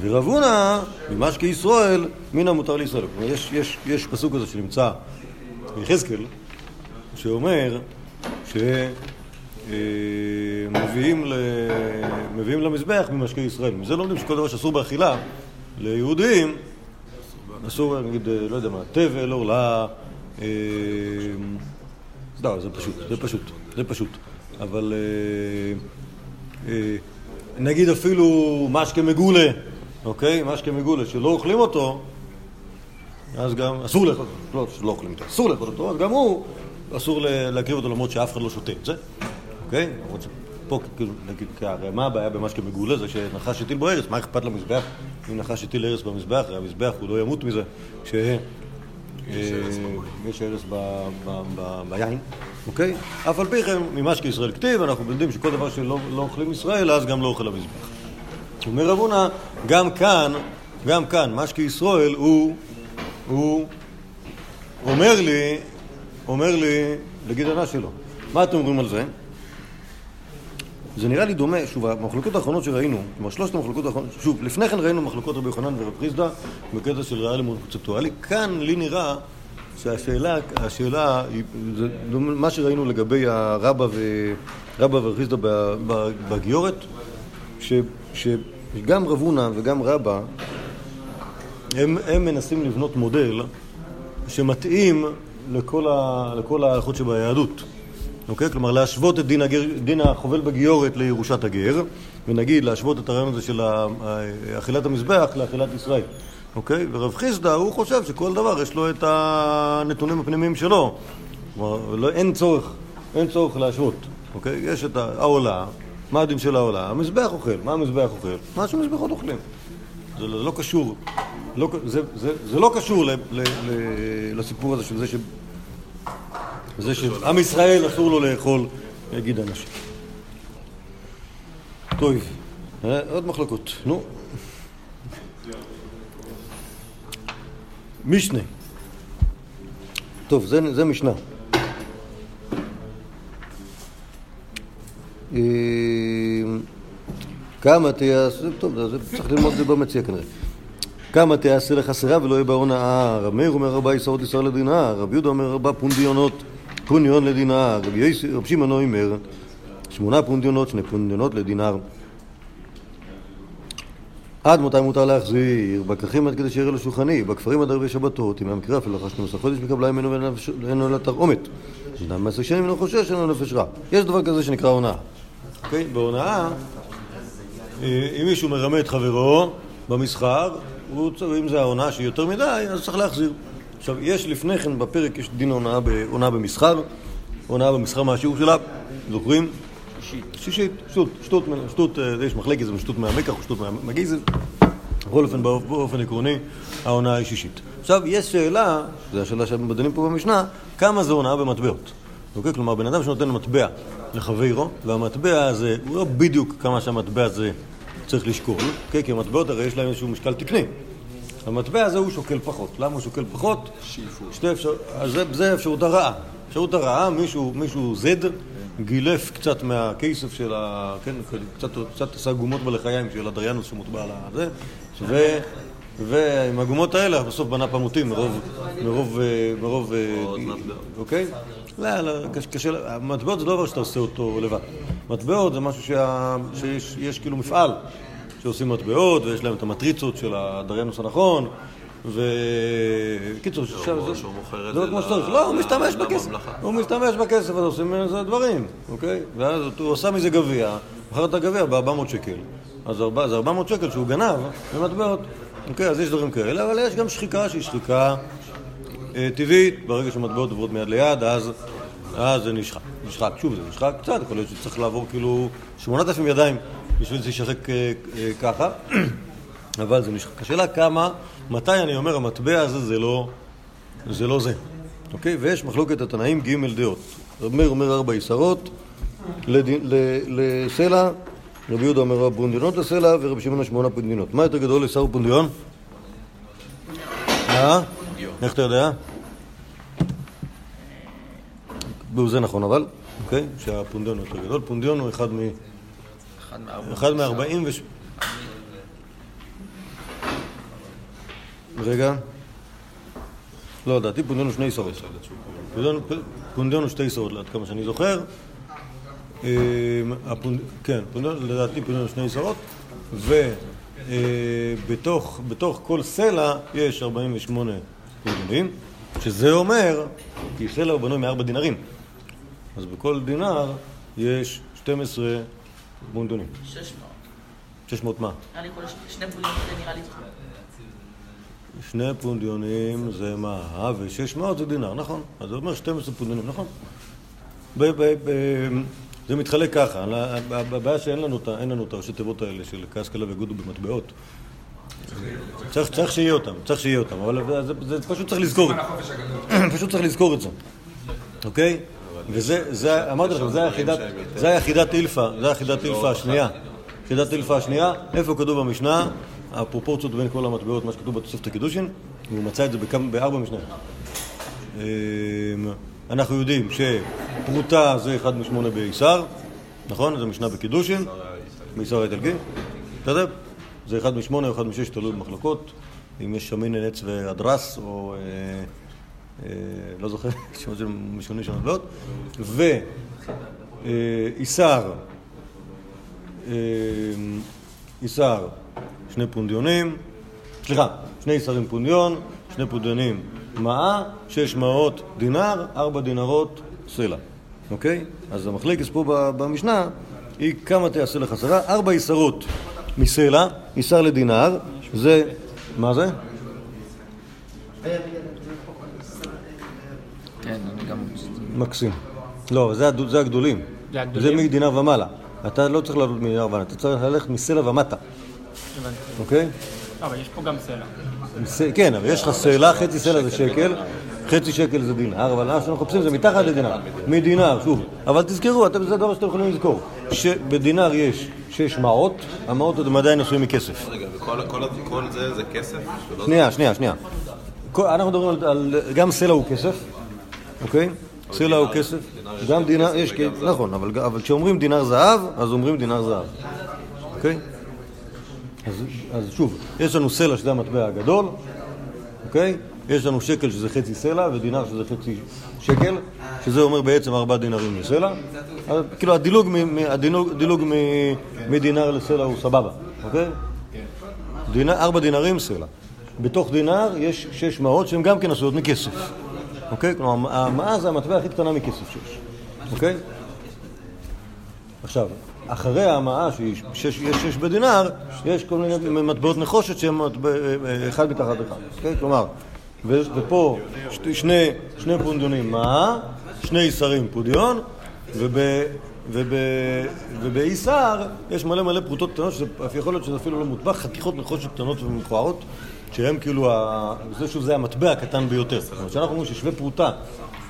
ורב הונא, ממשקי ישראל, מן המותר לישראל. כלומר, יש, יש, יש פסוק כזה שנמצא ביחזקאל, שאומר שמביאים ל... מביאים למזבח ממשקי ישראל. מזה לומדים שכל דבר שאסור באכילה ליהודים, אסור, נגיד, אה, לא יודע מה, תבל, עורלה, אה, לא, זה פשוט, זה פשוט, זה פשוט. אבל אה, נגיד אפילו משקה מגולה, אוקיי? משקה מגולה, שלא אוכלים אותו, אז גם אסור לאכול אותו, לא אוכלים אותו, אסור לאכול אותו, אז גם הוא, אסור להקריב אותו למרות שאף אחד לא שותה את זה, אוקיי? שפה, כאילו, נגיד, כי הרי מה הבעיה במשקה מגולה? זה שנחש הטיל בו הרס, מה אכפת למזבח אם נחש הטיל הרס במזבח? הרי המזבח הוא לא ימות מזה, ש... יש הרס אה, ביין, אוקיי? אף על פי כן, ממשקה ישראל כתיב, אנחנו יודעים שכל דבר שלא לא אוכלים ישראל, אז גם לא אוכל המזבח. אומר רב הונא, גם כאן, גם כאן, משקה ישראל הוא, הוא אומר לי, אומר לי, לגידנה שלו, מה אתם אומרים על זה? זה נראה לי דומה, שוב, המחלוקות האחרונות שראינו, כלומר שלושת המחלוקות האחרונות, שוב, לפני כן ראינו מחלוקות רבי יוחנן ורב חיסדא בקטע של ריאלי מאוד קונספטואלי, כאן לי נראה שהשאלה, השאלה, זה דומה מה שראינו לגבי הרבא ורבא ורב חיסדא ב- ב- בגיורת, ש- שגם רב הונא וגם רבא, הם, הם מנסים לבנות מודל שמתאים לכל, ה, לכל ההלכות שביהדות. אוקיי? כלומר, להשוות את דין, הגר, דין החובל בגיורת לירושת הגר, ונגיד להשוות את הרעיון הזה של ה- ה- אכילת המזבח לאכילת ישראל. אוקיי? ורב חיסדא, הוא חושב שכל דבר יש לו את הנתונים הפנימיים שלו. כלומר, לא, אין צורך, אין צורך להשוות. אוקיי? יש את העולה, מה הדין של העולה? המזבח אוכל, מה המזבח אוכל? מה שמזבחות אוכלים. לא, זה לא קשור, לא, זה, זה, זה לא קשור ל, ל, ל, לסיפור הזה של זה, ש, זה שעם ישראל אסור לו לאכול, יגיד אנשים. טוב, אה, עוד מחלקות, נו. משנה. טוב, זה, זה משנה. אה, כמה תעשה, טוב, זה צריך ללמוד את זה במציע כנראה. כמה תעשה לחסרה ולא יהיה בה הונאה. רב מאיר אומר ארבע עשרות ישראל לדינר, רב יהודה אומר ארבע פונדיונות, פוניון לדינר, רב יויס- רב שמעון אומר שמונה פונדיונות, שני פונדיונות לדינר. עד מתי מותר להחזיר? בכרכים עד כדי שיראה לשולחני, בכפרים עד ערבי שבתות, אם היה מקרה אפילו לאחר 12 חודש מקבלה ממנו ואין לו לתרעומת. אדם מעשר שנים אינו חושש, אין לו נפש רע. יש דבר כזה שנקרא הונאה. אוקיי? בהונאה אה, אם מישהו מרמה את חברו במסחר, אם זה ההונאה שהיא יותר מדי, אז צריך להחזיר. עכשיו, יש לפני כן בפרק, יש דין הונאה, ב- הונאה במסחר, הונאה במסחר מהשיעור שלה, זוכרים? שישית. שישית, שטות, שטות, שטות, אה, יש מחלקת, זה שטות מהמקח או שטות מהמגיזל. בכל אופן, באופ- באופן עקרוני, ההונאה היא שישית. עכשיו, יש שאלה, זו השאלה שאנחנו דנים פה במשנה, כמה זה הונאה במטבעות. אוקיי? כלומר, בן אדם שנותן מטבע לחברו, והמטבע הזה, הוא לא בדיוק כמה שהמטבע הזה צריך לשקול, אוקיי? כי המטבעות הרי יש להם איזשהו משקל תקני. המטבע הזה הוא שוקל פחות. למה הוא שוקל פחות? שתי אפשר... אז זה, זה אפשרות הרעה. אפשרות הרעה, מישהו, מישהו זד, גילף קצת מהכסף של ה... כן, קצת, קצת עשה גומות בלחיים של הדריאנוס שמוטבע על הזה, ו... ועם הגומות האלה בסוף בנה פמוטים מרוב, מרוב, אה, מרוב, אה. אוקיי? לא, לא, קשה, מטבעות זה לא דבר שאתה עושה אותו לבד. מטבעות זה משהו שה, שיש יש כאילו מפעל שעושים מטבעות ויש להם את המטריצות של הדריאנוס הנכון וקיצור, זה לא כמו שצריך, לא, הוא משתמש בכסף. הוא משתמש בכסף, אז עושים מזה דברים, אוקיי? ואז הוא עשה מזה גביע, מכר את הגביע ב-400 שקל, אז זה 400 שקל שהוא גנב במטבעות, אוקיי? אז יש דברים כאלה, אבל יש גם שחיקה שהיא שחיקה אה, טבעית, ברגע שמטבעות עוברות מיד ליד, אז, אז זה נשחק. נשחק, שוב, זה נשחק קצת, יכול להיות שצריך לעבור כאילו 8,000 ידיים בשביל שזה יישחק אה, אה, ככה, [CLEARS THROAT] אבל זה נשחק. השאלה כמה, מתי אני אומר המטבע הזה זה לא, זה לא זה, אוקיי? ויש מחלוקת התנאים ג' דעות. רב מאיר אומר ארבע ל- לסלע, רבי יהודה אומר ארבע פונדיונות לסלע, ורבי שמעון שמונה פונדיונות. מה יותר גדול לשר פונדיון? אה? איך אתה יודע? זה נכון אבל, אוקיי? שהפונדיון הוא יותר גדול. פונדיון הוא אחד מ... אחד מארבע. אחד מארבעים וש... רגע. לא, לדעתי פונדיון הוא שני עשרות. הוא שתי עשרות, עד כמה שאני זוכר. אמ, כן, לדעתי פונדיון הוא שני עשרות. ובתוך בתוך כל סלע יש 48 פונדיונים, שזה אומר, כי סלע הוא בנוי מארבע דינרים. אז בכל דינר יש 12 פונדיונים. 600. 600 מה? נראה לי שני בולים זה נראה לי שני פונדיונים זה מה? אה, ו-600 זה דינר, נכון. אז זה אומר 12 פונדיונים, נכון. ב- ב- ב- זה מתחלק ככה, הבעיה שאין לנו את הראשי תיבות האלה של כסקלה וגודו במטבעות. צריך, צריך שיהיה אותם, צריך שיהיה אותם, אבל זה, זה, זה פשוט צריך לזכור את זה. [CLEARS THROAT] פשוט צריך לזכור את זה, אוקיי? וזה, זה, אמרתי לכם, זה היחידת, זה היחידת אילפה, זה היחידת אילפה השנייה. יחידת אילפה השנייה, איפה כתוב במשנה, הפרופורציות בין כל המטבעות, מה שכתוב בתוספת הקידושין, והוא מצא את זה בארבע משניות. אנחנו יודעים שפרוטה זה אחד משמונה באיסר, נכון? זו משנה בקידושין, באיסר האיטלקי, בסדר? זה אחד משמונה או אחד משש, תלוי במחלוקות, אם יש שמין עץ והדרס, או אה, לא זוכר, שמות של משונים של מטבעות, ואיסר, אה, איסר שני פונדיונים, סליחה, שני איסרים פונדיון, שני פונדיונים מעה, שש מעות דינר, ארבע דינרות סלע, אוקיי? אז המחלקת פה במשנה היא כמה תעשה לך סלע, ארבע איסרות מסלע, איסר לדינר, זה, מה זה? כן, אני גם... מקסים. לא, זה, הד- זה הגדולים. זה הגדולים? זה מדינר ומעלה. אתה לא צריך לעלות מדינר ומעלה, אתה צריך ללכת מסלע ומטה, הבנתי. אוקיי? אה, אבל יש פה גם סלע. כן, אבל יש לך סלע, חצי סלע זה שקל, חצי שקל זה דינר, אבל מה שאנחנו מחפשים זה מתחת לדינר. מדינר, שוב. אבל תזכרו, אתם- זה דבר שאתם יכולים לזכור. שבדינר יש שש מעות, המעות עוד הם עדיין עשויים מכסף. רגע, וכל כל- כל זה זה כסף? שנייה, שנייה, שנייה. כל- אנחנו מדברים על, על... גם סלע הוא כסף, אוקיי? סלע הוא כסף. גם דינר, יש, נכון, אבל, כשאומרים דינר זהב, אז אומרים דינר זהב. אוקיי? אז, שוב, יש לנו סלע שזה המטבע הגדול, אוקיי? יש לנו שקל שזה חצי סלע ודינר שזה חצי שקל, שזה אומר בעצם ארבעה דינרים לסלע. כאילו הדילוג, מדינר לסלע הוא סבבה, אוקיי? ארבע דינרים סלע. בתוך דינר יש שש מעות שהן גם כן עשויות מכסף. אוקיי? כלומר, המעה זה המטבע הכי קטנה מכסף שיש. אוקיי? עכשיו, אחרי המעה שיש שש, שש בדינר, יש כל מיני מטבעות נחושת שהן מטבע, אחד מתחת אחד. אוקיי? כלומר, ופה שני, שני פונדיונים מעה, שני איסרים פודיון, וב... וב, ובאיסר יש מלא מלא פרוטות קטנות, שיכול להיות שזה אפילו לא מוטבח, חתיכות נחושת קטנות ומכוערות, שהם כאילו, ה... זה שוב, זה המטבע הקטן ביותר. זאת אומרת, כשאנחנו אומרים ששווה פרוטה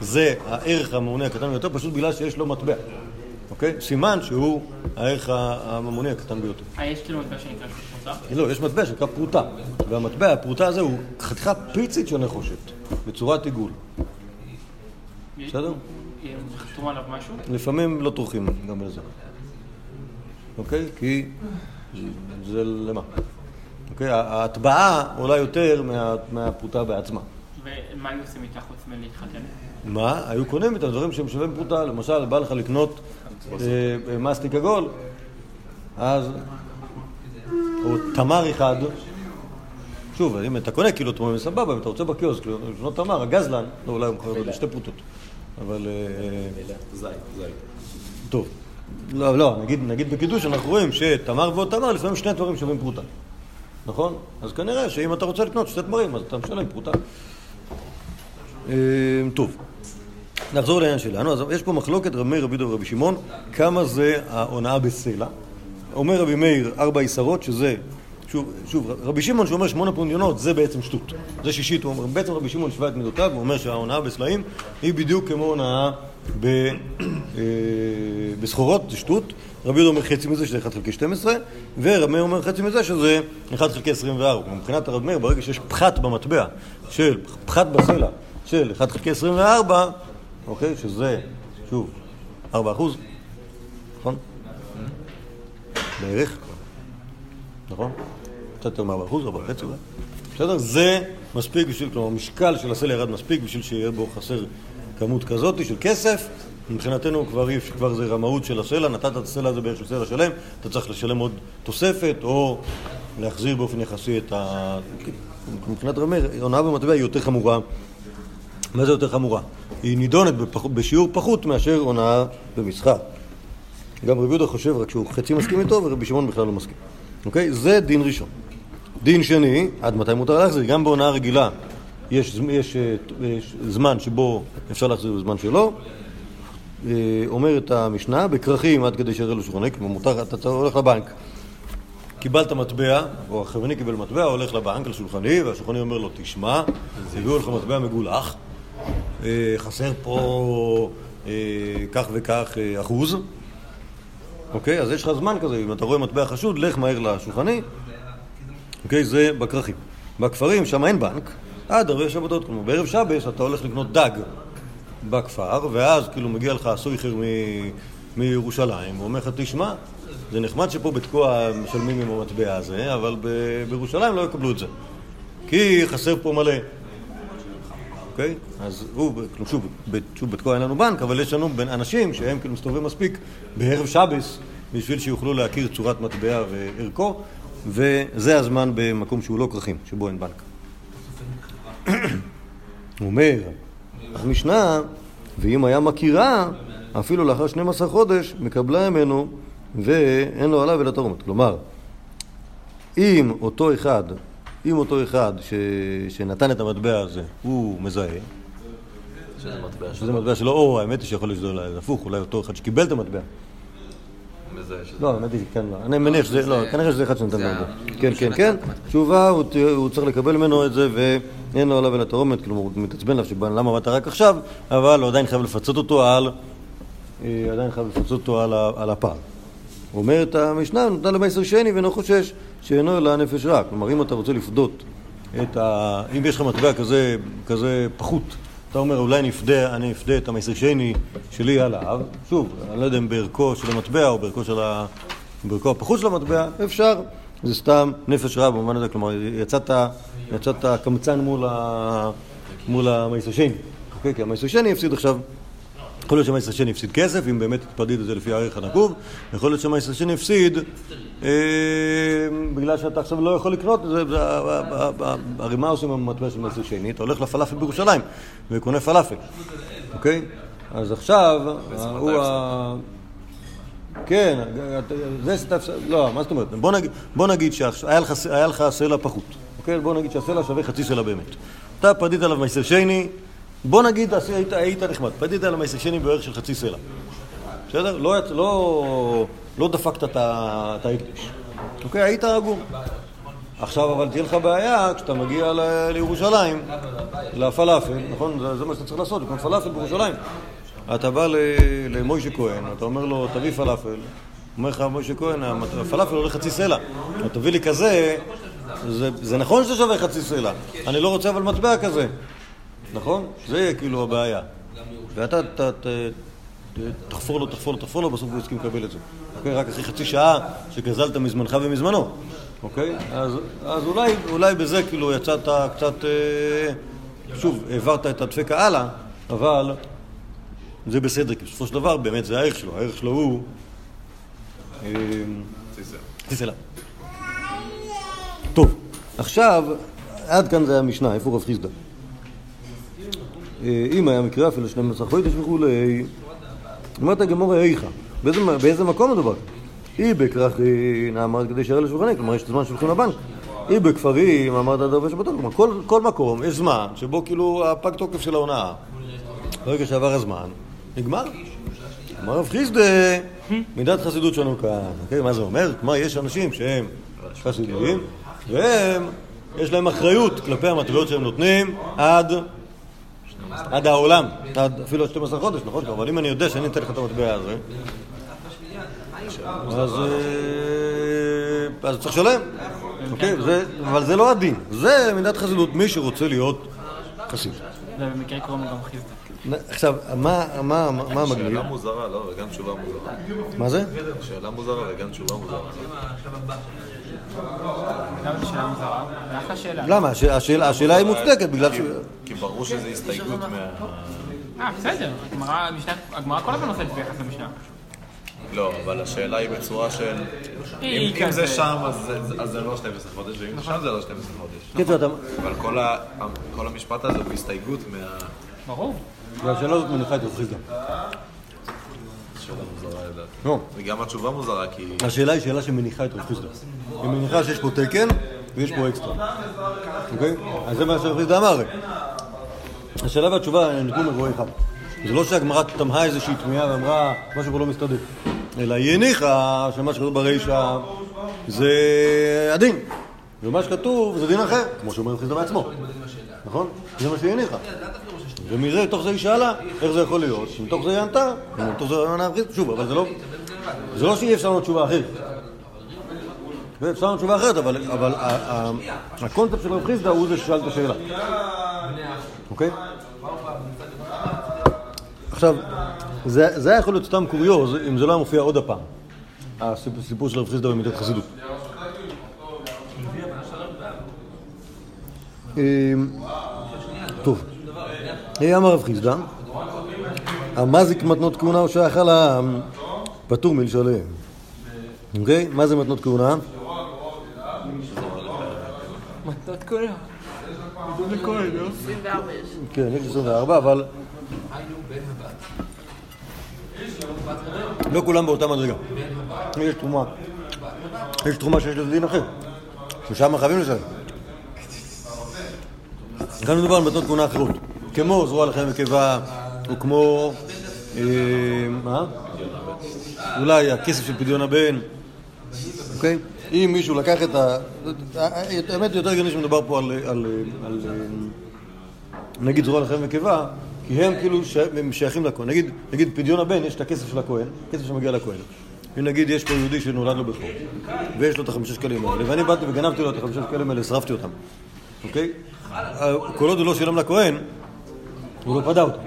זה הערך הממונה הקטן ביותר, פשוט בגלל שיש לו מטבע. אוקיי? סימן שהוא הערך הממוני הקטן ביותר. אה, יש כאילו מטבע שנקרא שפרוטה? לא, יש מטבע שנקרא פרוטה, והמטבע, הפרוטה הזה הוא חתיכה פיצית של נחושת, בצורת עיגול. בסדר? חתום עליו משהו? לפעמים לא טורחים גם לזה. אוקיי? כי זה למה? אוקיי? ההטבעה עולה יותר מה- מהפרוטה בעצמה. ומה היו עושים איתה חוץ מלהתחתן? מה? היו קונים את הדברים שהם שווים פרוטה, למשל, בא לך לקנות אה, מסטיק עגול, אז, או תמר אחד, שוב, אם אתה קונה כאילו תמר סבבה, אם אתה רוצה בקיוסק לקנות תמר, הגזלן, לא, אולי הוא מוכר לו שתי פרוטות, אבל... אה, זית, זית. טוב. לא, לא, נגיד, נגיד בקידוש אנחנו רואים שתמר ועוד תמר, לפעמים שני דברים שווים פרוטה. נכון? אז כנראה שאם אתה רוצה לקנות שתי תמרים, אז אתה משלם פרוטה. אה, טוב. נחזור לעניין שלנו. אז יש פה מחלוקת רבי מאיר, רבי יהודה ורבי שמעון, כמה זה ההונאה בסלע. אומר רבי מאיר, ארבע עשרות, שזה... שוב, שוב, רבי שמעון שאומר שמונה פונדיונות, זה בעצם שטות. זה שישית, הוא אומר, בעצם רבי שמעון השווה את מידותיו, הוא אומר שההונאה בסלעים היא בדיוק כמו הונאה אה, בסחורות, זה שטות. רבי יהודה אומר חצי מזה, שזה 1 חלקי 12, ורבי מאיר אומר חצי מזה, שזה 1 חלקי 24. כלומר, מבחינת הרב מאיר, ברגע שיש פחת במטבע, של פחת בסלע, של 1 חלקי 24, אוקיי, שזה, שוב, 4 אחוז, נכון? בערך, נכון? קצת יותר מ-4 אחוז, 4 וחצי אולי. בסדר? זה מספיק בשביל, כלומר, המשקל של הסלע ירד מספיק בשביל שיהיה בו חסר כמות כזאת של כסף. מבחינתנו כבר, אי- כבר זה רמאות של הסלע, נתת את הסלע הזה בערך של סלע שלם, אתה צריך לשלם עוד תוספת או להחזיר באופן יחסי את ה... מבחינת רמי, הונאה במטבע היא יותר חמורה מה זה יותר חמורה? היא נידונת בפח... בשיעור פחות מאשר הונאה במסחר. גם רבי יהודה חושב רק שהוא חצי מסכים איתו ורבי שמעון בכלל לא מסכים. אוקיי? זה דין ראשון. דין שני, עד מתי מותר להחזיר? גם בהונאה רגילה יש, זמ- יש, אה, יש זמן שבו אפשר להחזיר וזמן שלא. אה, אומרת המשנה, בכרכים עד כדי שיראה לו שולחני, כלומר מותר, אתה הולך לבנק, קיבלת מטבע, או החבר'ני קיבל מטבע, הולך לבנק על שולחני, והשולחני אומר לו, תשמע, הביאו לך מטבע מגולח, אה, חסר פה אה, כך וכך אחוז, אוקיי? אז יש לך זמן כזה, אם אתה רואה מטבע חשוד, לך מהר לשולחני, אוקיי? זה בכרכים. בכפרים, שם אין בנק, עד ערבי שבתות. כלומר, בערב שבס אתה הולך לקנות דג בכפר, ואז כאילו מגיע לך סויכר מ- מירושלים, הוא אומר לך, תשמע, זה נחמד שפה בתקוע משלמים עם המטבע הזה, אבל ב- בירושלים לא יקבלו את זה. כי חסר פה מלא. אוקיי? אז הוא, כאילו, שוב, שוב, בתקוע אין לנו בנק, אבל יש לנו אנשים שהם כאילו מסתובבים מספיק בערב שבס בשביל שיוכלו להכיר צורת מטבע וערכו, וזה הזמן במקום שהוא לא כרכים, שבו אין בנק. [COUGHS] הוא אומר, המשנה, ואם היה מכירה, אפילו לאחר 12 חודש, מקבלה ממנו ואין לו עליו אלא תרומת. כלומר, אם אותו אחד, אם אותו אחד ש... שנתן את המטבע הזה, הוא מזהה, שזה מטבע שלו. או האמת היא שיכול להיות שזה הפוך, אולי אותו אחד שקיבל את המטבע. מזהה שזה... לא, האמת היא, כן, לא. אני מניח שזה, לא, כנראה שזה אחד שנתן את זה. ה- כן, כן, כן. תשובה, הוא צריך לקבל ממנו את זה, ואין לו עליו אלא תרומת, כלומר, הוא מתעצבן עליו שלמה באת רק עכשיו, אבל הוא עדיין חייב לפצות אותו על, אה, עדיין חייב לפצות אותו על הפער. אומרת המשנה, נותן למעשר שני ואינו חושש שאינו אלא נפש רע. כלומר, אם אתה רוצה לפדות את ה... אם יש לך מטבע כזה, כזה פחות, אתה אומר, אולי אני אפדה, אני אפדה את המעשר שני שלי עליו, שוב, אני לא יודע אם בערכו של המטבע או בערכו של ה... בערכו הפחות של המטבע, אפשר, זה סתם נפש רע במובן הזה, כלומר, יצאת, יצאת קמצן מול, ה... מול המעשר שני, אוקיי? כי המעשר שני הפסיד עכשיו יכול להיות שהמעשר השני הפסיד כסף, אם באמת תתפדיד את זה לפי הערך הנקוב, יכול להיות שהמעשר השני הפסיד אה, בגלל שאתה עכשיו לא יכול לקנות, הרי מה עושים עם המטבע של מעשר שני? אתה הולך לפלאפל בירושלים וקונה פלאפל, אוקיי? אז עכשיו, הוא ה... כן, זה שאתה... לא, מה זאת אומרת? בוא נגיד, שהיה לך, סלע פחות, אוקיי? בוא נגיד שהסלע שווה חצי סלע באמת. אתה פדית עליו מעשר שני, בוא נגיד היית, היית נחמד, פדית מעשר שני בערך של חצי סלע. בסדר? לא, לא, לא דפקת את ההקדש. אוקיי, היית רגום. עכשיו אבל תהיה לך בעיה כשאתה מגיע לירושלים, לפלאפל, נכון? זה, מה שאתה צריך לעשות, לקנות פלאפל בירושלים. אתה בא למוישה כהן, אתה אומר לו, תביא פלאפל. אומר לך מוישה כהן, הפלאפל עולה חצי סלע. תביא לי כזה, זה, זה נכון שזה שווה חצי סלע. אני לא רוצה אבל מטבע כזה. נכון? זה כאילו הבעיה. ואתה תחפור לו, תחפור לו, תחפור לו, בסוף הוא יסכים לקבל את זה. אוקיי? רק אחרי חצי שעה שגזלת מזמנך ומזמנו. אוקיי? אז, אולי, בזה כאילו יצאת קצת... אה, שוב, העברת את הדפקה הלאה, אבל זה בסדר, כי בסופו של דבר באמת זה הערך שלו. הערך שלו הוא... אה, תסלע. טוב, עכשיו, עד כאן זה המשנה, איפה רב חיסדא? אה, אם היה מקרה אפילו 12 חודש וכולי, אומרת הגמורה איכה, באיזה, מקום מדובר? אי בכרכין, אמרת כדי שיראה לשולחני, כלומר יש את הזמן שהולכים לבנק. אי בכפרים, אמרת עד הרבה שבתות, כלומר כל, מקום יש זמן שבו כאילו הפג תוקף של ההונאה. ברגע שעבר הזמן, נגמר. אמר רב חיסדא, מידת חסידות שלנו כאן. אוקיי, מה זה אומר? כלומר, יש אנשים שהם חסידים, והם, יש להם אחריות כלפי המטבעות שהם נותנים עד עד העולם, אפילו עד 12 חודש, נכון? אבל אם אני יודע שאני אתן לך את המטבע הזה, אז אה, צריך לשלם, אוקיי? זה- אבל זה לא הדין, זה מידת חסידות, מי שרוצה להיות חסיד. ובמקרה קוראים לו גם חיסדא. עכשיו, מה מה- מה מגניב? שאלה מוזרה, לא, וגם תשובה מוזרה. מה זה? שאלה מוזרה וגם תשובה מוזרה. למה השאלה- השאלה היא מוצדקת, בגלל ש... כי ברור שזה הסתייגות מה... אה, בסדר. הגמרא, כל הזמן עושה את זה ביחס למשנה. לא, אבל השאלה היא בצורה של... אם זה. שם, אז זה- לא 12 חודש, ואם זה שם זה לא 12 חודש. אתה... אבל כל המשפט הזה הוא הסתייגות מה... ברור. והשאלה הזאת מניחה את לדעת. לא. וגם התשובה מוזרה, כי... השאלה היא שאלה שמניחה את רב חיסדא. היא מניחה שיש פה תקן ויש פה אקסטרה. אוקיי? אז זה מה שרב חיסדא אמר. השאלה והתשובה ניתנו מבוא אחד. זה לא שהגמרא תמהה איזושהי תמיהה ואמרה משהו פה לא מסתדר, אלא היא הניחה שמה שכתוב ברישא זה הדין. ומה שכתוב זה דין אחר, כמו שאומר רב חיסדא בעצמו. נכון? זה מה שהיא הניחה. ומזה, מתוך זה היא שאלה, איך זה יכול להיות, שמתוך זה היא ענתה, ומתוך זה היא חיסדא. שוב, אבל זה לא... זה לא שאי אפשר לנו תשובה אחרת. אפשר לנו תשובה אחרת, אבל, הקונספט של רב חיסדא הוא זה ששאל את השאלה. אוקיי? עכשיו, זה היה יכול להיות סתם קוריוז אם זה לא היה מופיע עוד הפעם, הסיפור של רב חיסדא במידת חסידות. אמ, טוב, אמר רב חיסדא, המזיק מתנות כהונה הוא שייך על העם, פטור מלשלם. אוקיי? מה זה מתנות כהונה? מתנות כהונה. עידוד לכהן, לא? 24 יש. כן, יש 24, אבל לא כולם באותה מדרגה. יש תרומה. יש תרומה שיש לזה דין אחר, ששם חייבים לשלם. כאן מדובר על מתנות כהונה אחרות, כמו זרוע לחם וקיבה, או כמו... אה, מה? אולי הכסף של פדיון הבן, אוקיי? אם מישהו לקח את ה... האמת יותר הגיוני שמדובר פה על... על נגיד זרוע לחם וקיבה, כי הם כאילו שייכים לכהן. נגיד, פדיון הבן, יש את הכסף של הכהן, כסף שמגיע לכהן. אם נגיד יש פה יהודי שנולד לו בכור, ויש לו את החמישה שקלים האלה, ואני באתי וגנבתי לו את החמישה שקלים האלה, שרפתי אותם, אוקיי? כל עוד הוא לא שילם לכהן, הוא לא פדה אותם,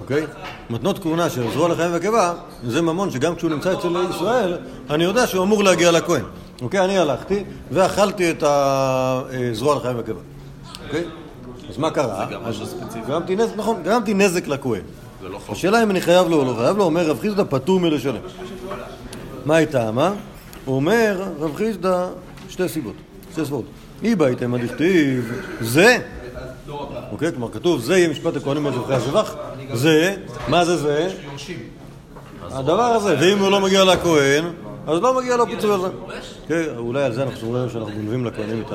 אוקיי? מתנות כהונה של זרוע לחיים וקיבה, זה ממון שגם כשהוא נמצא אצל ישראל, אני יודע שהוא אמור להגיע לכהן. אוקיי? אני הלכתי ואכלתי את הזרוע לחיים וקיבה. אוקיי? אז מה קרה? זה גם משהו אז ספציפי. גרמתי נזק, נכון, גרמתי נזק לכהן. זה לא. השאלה אם אני חייב לו או לא חייב לו, אומר רב חיסדא פטור מלשלם. מה היא טעמה? הוא אומר, רב חיסדא, שתי סיבות, שתי סברות. אי בהייתם הדכתיב, זה, אוקיי, כלומר כתוב, זה יהיה משפט הכהנים על זבחי השבח, זה, מה זה זה? הדבר הזה, ואם הוא לא מגיע לכהן, אז לא מגיע לו פיצוי על זה. כן, אולי על זה אנחנו אומרים שאנחנו גונבים לכהנים את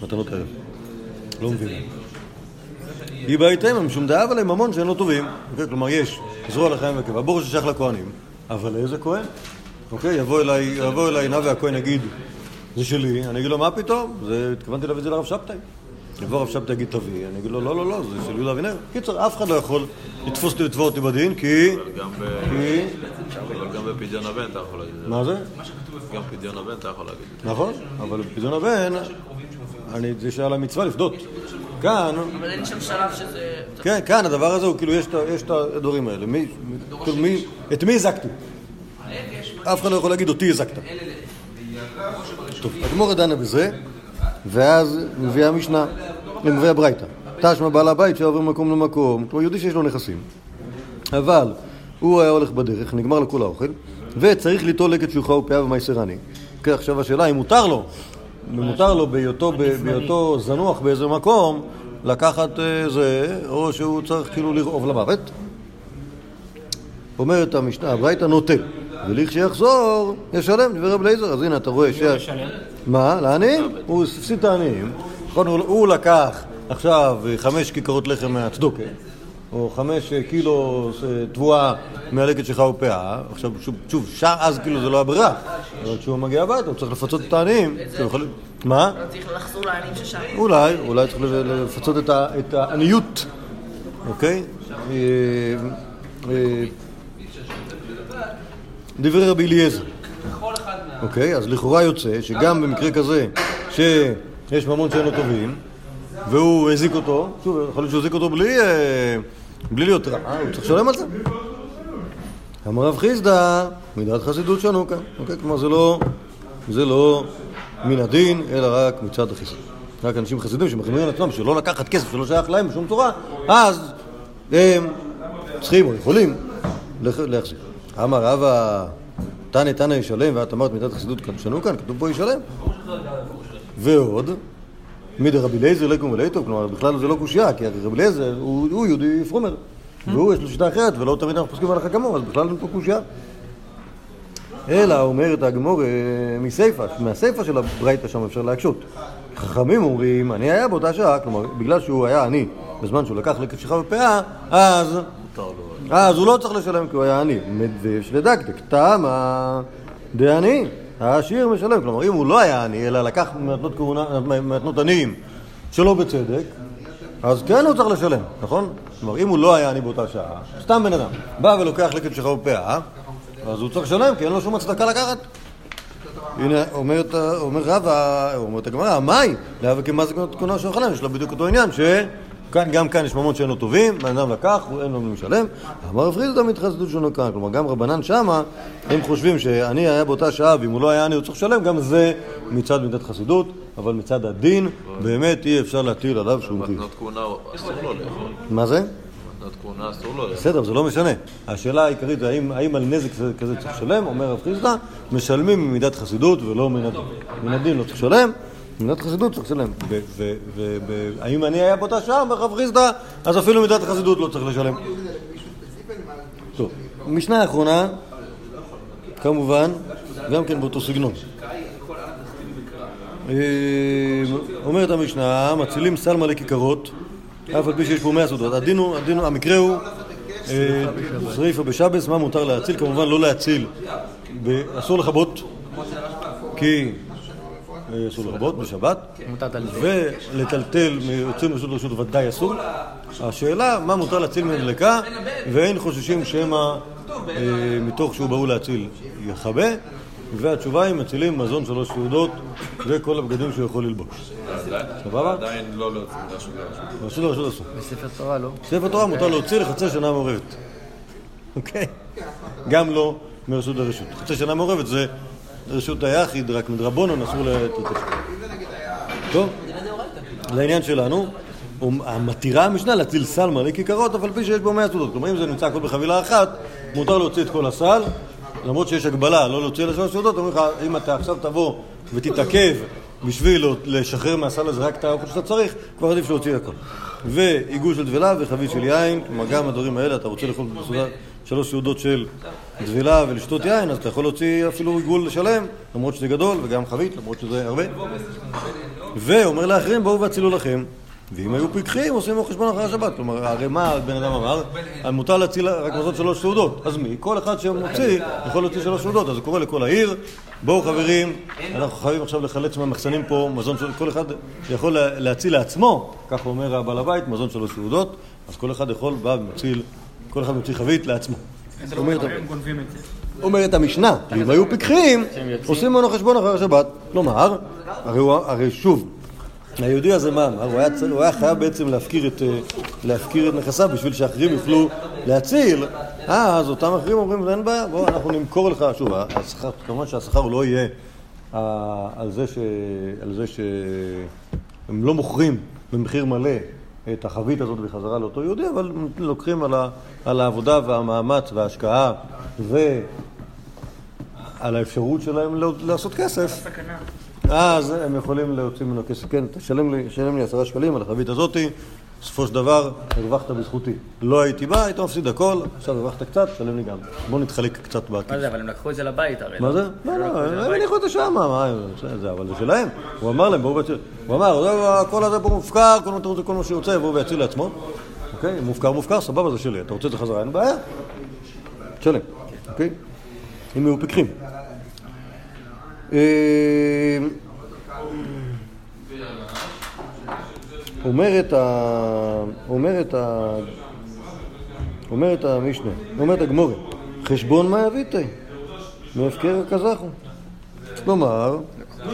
המתנות האלה. לא מבינים. היא בהייתם, הם שום דאב עליהם ממון שהם לא טובים. אוקיי? כלומר, יש זרוע לחיים וקיבה, ברור ששייך לכהנים, אבל לאיזה כהן? אוקיי, יבוא אליי, יבוא אליי נא והכהן יגיד, זה שלי, אני אגיד לו, מה פתאום? זה, התכוונתי להביא את זה לרב שבתאי. יבוא הרב שבתאי יגיד, תביא, אני אגיד לו, לא, לא, לא, זה של יהודה אבינר. קיצר, אף אחד לא יכול לתפוס אותי לתבוע אותי בדין, כי... אבל גם בפדיון הבן אתה יכול להגיד את זה. מה זה? גם פדיון הבן אתה יכול להגיד את זה. נכון, אבל בפדיון הבן, אני, זה שעל המצווה לפדות. כאן, אבל אין שם שלב שזה... כן, כאן הדבר הזה הוא כאילו, יש את הדברים האלה. מי, כאילו, מי, את מי הזקתי? אף אחד לא יכול להגיד, אותי הזקת. טוב, הגמורה דנה בזה, ואז מביאה המשנה, מביאה ברייתא. תשמע בעל הבית שעובר ממקום למקום, כלומר יהודי שיש לו נכסים, אבל הוא היה הולך בדרך, נגמר לו כל האוכל, וצריך ליטול לקט שלוחה ופאה ומייסר עני. כן, עכשיו השאלה אם מותר לו, אם מותר לו בהיותו, בהיותו זנוח באיזה מקום, לקחת אה, זה, או שהוא צריך כאילו לרעוב למוות. אומרת המשנה, הברייתא נוטל, ולכשיחזור, ישלם, דברי רב אליעזר. אז הנה אתה רואה ש... מה? לעניים? הוא הפסיד את העניים. נכון, הוא- לקח עכשיו חמש כיכרות לחם מהצדוקה, או חמש אה, קילו אה, תבואה מהלקט שלך ופאה. עכשיו, שוב, שוב, שם אז כאילו זה לא הברירה. אבל כשהוא מגיע הביתה הוא צריך לפצות את העניים. מה? צריך לחזור לעניים ששם. אולי, אולי צריך לפצות את העניות, אוקיי? דברי רבי אליעזר. אוקיי, אז לכאורה יוצא שגם במקרה כזה שיש ממון שאין לו טובים והוא הזיק אותו, שוב, יכול להיות שהוא הזיק אותו בלי, אה, בלי להיות רע, הוא צריך לשלם על זה. אמר רב חיסדא, מידת חסידות שנו כאן, אוקיי? כלומר זה לא, זה לא מן הדין, אלא רק מצד החסידות. רק אנשים חסידים שמחמירים על עצמם שלא לקחת כסף שלא שייך להם בשום צורה, אז הם צריכים או יכולים להחזיר. אמר רבא, תנא תנא ישלם, ואת אמרת מידת חסידות כאן שנו כאן, כתוב פה ישלם. ועוד, מידי רבי אליעזר לקום ולטוב, כלומר בכלל זה לא קושייה, כי רבי אליעזר הוא, יהודי פרומר, והוא יש לו שיטה אחרת, ולא תמיד אנחנו פוסקים הלכה כמוהו, אז בכלל אין פה קושייה. אלא אומרת הגמור אה, מסיפא, מהסיפא של הברייתא שם אפשר להקשות. חכמים אומרים, אני היה באותה שעה, כלומר, בגלל שהוא היה עני בזמן שהוא לקח לקט שכחה ופאה, אז, אז הוא לא צריך לשלם כי הוא היה עני. מדבש לדקדק, תמה דעני, העשיר משלם. כלומר, אם הוא לא היה עני, אלא לקח מתנות עניים שלא בצדק, אז כן הוא צריך לשלם, נכון? כלומר, אם הוא לא היה עני באותה שעה, סתם בן אדם, בא ולוקח לקט שכחה ופאה, אז הוא צריך לשלם, כי אין לו שום הצדקה לקחת. הנה, אומרת, אומר רבא, אומרת הגמרא, מאי, כמזיק מתנות כהונה של אוכלם, יש לה בדיוק אותו עניין, כאן, גם כאן יש ממון שאינו טובים, בן אדם לקח, הוא אין לו מי לשלם. אמר רב חיסדא מתחסדות שונו כאן. כלומר, גם רבנן שמה, הם חושבים שאני היה באותה שעה, ואם הוא לא היה אני, הוא צריך לשלם, גם זה מצד מידת חסידות, אבל מצד הדין, באמת אי אפשר להטיל עליו שום לאכול. מה זה? בסדר, זה לא משנה. השאלה העיקרית זה האם, על נזק כזה צריך לשלם, אומר רב חיסדא, משלמים ממידת חסידות ולא מן הדין. מן הדין לא צריך לשלם, ממידת חסידות צריך לשלם. והאם אני היה באותה שעה, אומר רב חיסדא, אז אפילו מידת החסידות לא צריך לשלם. טוב, משנה האחרונה, כמובן, גם כן באותו סגנון. אה, אומרת המשנה, מצילים סלמה לכיכרות, אף על פי שיש פה מאה סודות. הדין הוא, הדין הוא, המקרה הוא אה, שריפה בשבס, מה מותר להציל? כמובן לא להציל, אסור לכבות, כי אסור לכבות בשבת, ולטלטל מיוצאים מרשות לרשות ודאי אסור. השאלה, מה מותר להציל מנדלקה, ואין חוששים שמא אה, מתוך שהוא בהול להציל יכבה, והתשובה היא מצילים מזון שלוש סעודות וכל הבגדים שהוא יכול ללבוש. סבבה? עדיין לא להוציא לרשות. רשות לרשות אסור. בספר תורה לא. ספר תורה מותר להוציא לחצי שנה מעורבת. אוקיי? גם לא מרשות לרשות. חצי שנה מעורבת זה רשות היחיד, רק מדרבנון אסור לתת. טוב, לעניין שלנו, המתירה המשנה להציל סל מלא כיכרות, אף על פי שיש בו מאה סעודות. כלומר, אם זה נמצא הכל בחבילה אחת, מותר להוציא את כל הסל, למרות שיש הגבלה לא להוציא לשלוש סעודות, אומרים לך, אם אתה עכשיו תבוא ותתעכב בשביל לשחרר מהסל הזה רק את האוכל שאתה צריך, כבר עדיף להוציא הכל. ועיגול של דבלה וחבית של יין, כלומר גם הדברים האלה, אתה רוצה לאכול בסעודה שלוש סעודות של דבלה ולשתות יין, אז אתה יכול להוציא אפילו עיגול שלם, למרות שזה גדול, וגם חבית, למרות שזה הרבה. ואומר לאחרים, בואו והצילו לכם. ואם היו פיקחים, עושים לו חשבון אחרי השבת. כלומר, הרי מה בן אדם אמר? מותר להציל רק מזון שלוש סעודות. אז מי? כל אחד שמוציא יכול להוציא שלוש סעודות. אז הוא קורא לכל העיר, בואו חברים, אנחנו חייבים עכשיו לחלץ מהמחסנים פה מזון של... כל אחד יכול לה- להציל לעצמו, כך אומר הבעל הבית, מזון שלוש סעודות. אז כל אחד יכול, בא ומציל, כל אחד מוציא חבית לעצמו. לא אומרת- המשנה, אם היו פיקחים, עושים ממנו חשבון אחרי השבת. כלומר, הרי, שוב, היהודי הזה מה אמר? הוא היה, צר- הוא היה חייב בעצם להפקיר את, אה, להפקיר את נכסיו בשביל שאחרים יוכלו להציל. אה, אז אותם אחרים אומרים, אין בעיה, בוא, אנחנו נמכור לך. שוב, השכר, כמובן שהשכר לא יהיה על זה, ש, על זה שהם לא מוכרים במחיר מלא את החבית הזאת בחזרה לאותו יהודי, אבל לוקחים על, ה, על העבודה והמאמץ וההשקעה ועל האפשרות שלהם לא- לעשות כסף. אז הם יכולים להוציא ממנו כסף. כן, תשלם לי, תשלם לי עשרה שקלים על החבית הזאתי, בסופו של דבר הרווחת בזכותי. לא הייתי בא, היית מפסיד הכל, עכשיו הרווחת קצת, תשלם לי גם. בוא נתחלק קצת מה בכיס. זה, אבל הם לקחו את זה לבית הרי. מה זה? לא, לא, הם הניחו את זה שמה, מה, זה, אבל זה שלהם. הוא אמר להם, בואו ויציל. הוא אמר, "זה, הכל הזה פה מופקר, כל מה אתה רוצה, כל מה שהוא רוצה, יבוא ויציל לעצמו. אוקיי? מופקר, מופקר, סבבה, זה שלי. אתה רוצה את זה חזרה, אין בעיה. תשלם, אוקיי? אם יהיו פיקחים. אומרת ה... אומרת ה... אומרת המשנה, אומרת הגמורה, חשבון מה יביתי? מהפקר הקזחו. כלומר,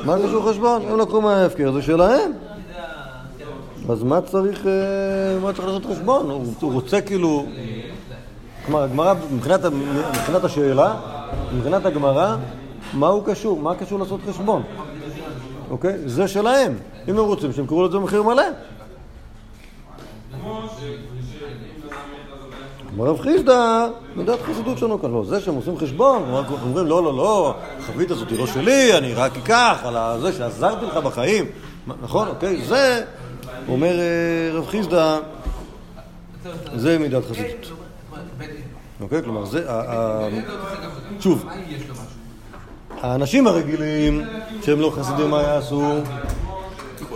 מה קשור חשבון? הם לקחו מההפקר, זה שלהם. אז מה צריך, אה, מה צריך לעשות חשבון? הוא רוצה כאילו... כלומר, הגמרא, מבחינת השאלה, מבחינת הגמרא, מה הוא קשור? מה קשור לעשות חשבון? אוקיי? זה שלהם. אם הם רוצים, שהם קראו לזה במחיר מלא. רב חיסדא, מידת חסידות שלנו כאן. לא, זה שהם עושים חשבון, אומרים, לא, לא, לא, החבית הזאת היא לא שלי, אני רק אקח על זה שעזרתי לך בחיים. נכון, אוקיי, זה, אומר אה, רב חיסדא, זה מידת חסידות. אוקיי, כלומר, זה, שוב, האנשים הרגילים, שהם לא חסידים, מה יעשו?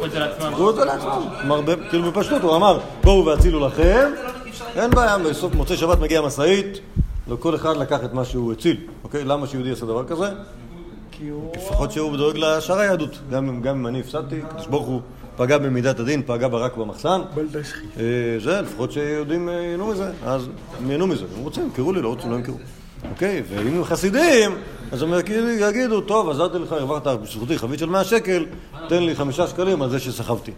קחו את זה לעצמם. קחו את זה לעצמם. כאילו בפשטות, הוא אמר, בואו והצילו לכם, אין בעיה, בסוף מוצאי שבת מגיעה משאית, וכל אחד לקח את מה שהוא הציל. אוקיי? למה שיהודי יעשה דבר כזה? לפחות שהוא דואג לשאר היהדות. גם, אם- אני הפסדתי, הקדוש ברוך הוא פגע במידת הדין, פגע בה רק במחסן. אה, זה, לפחות שיהודים אה, ייהנו מזה, אז הם ייהנו מזה. הם רוצים, ימכרו לי, לא רוצים, לא ימכרו. אוקיי? ואם הם חסידים, אז הם יגידו- יגידו, טוב, עזרתי לך, הרווחת בזכותי חבית של 100 שקל, תן לי חמישה שקלים על זה שסחבתי.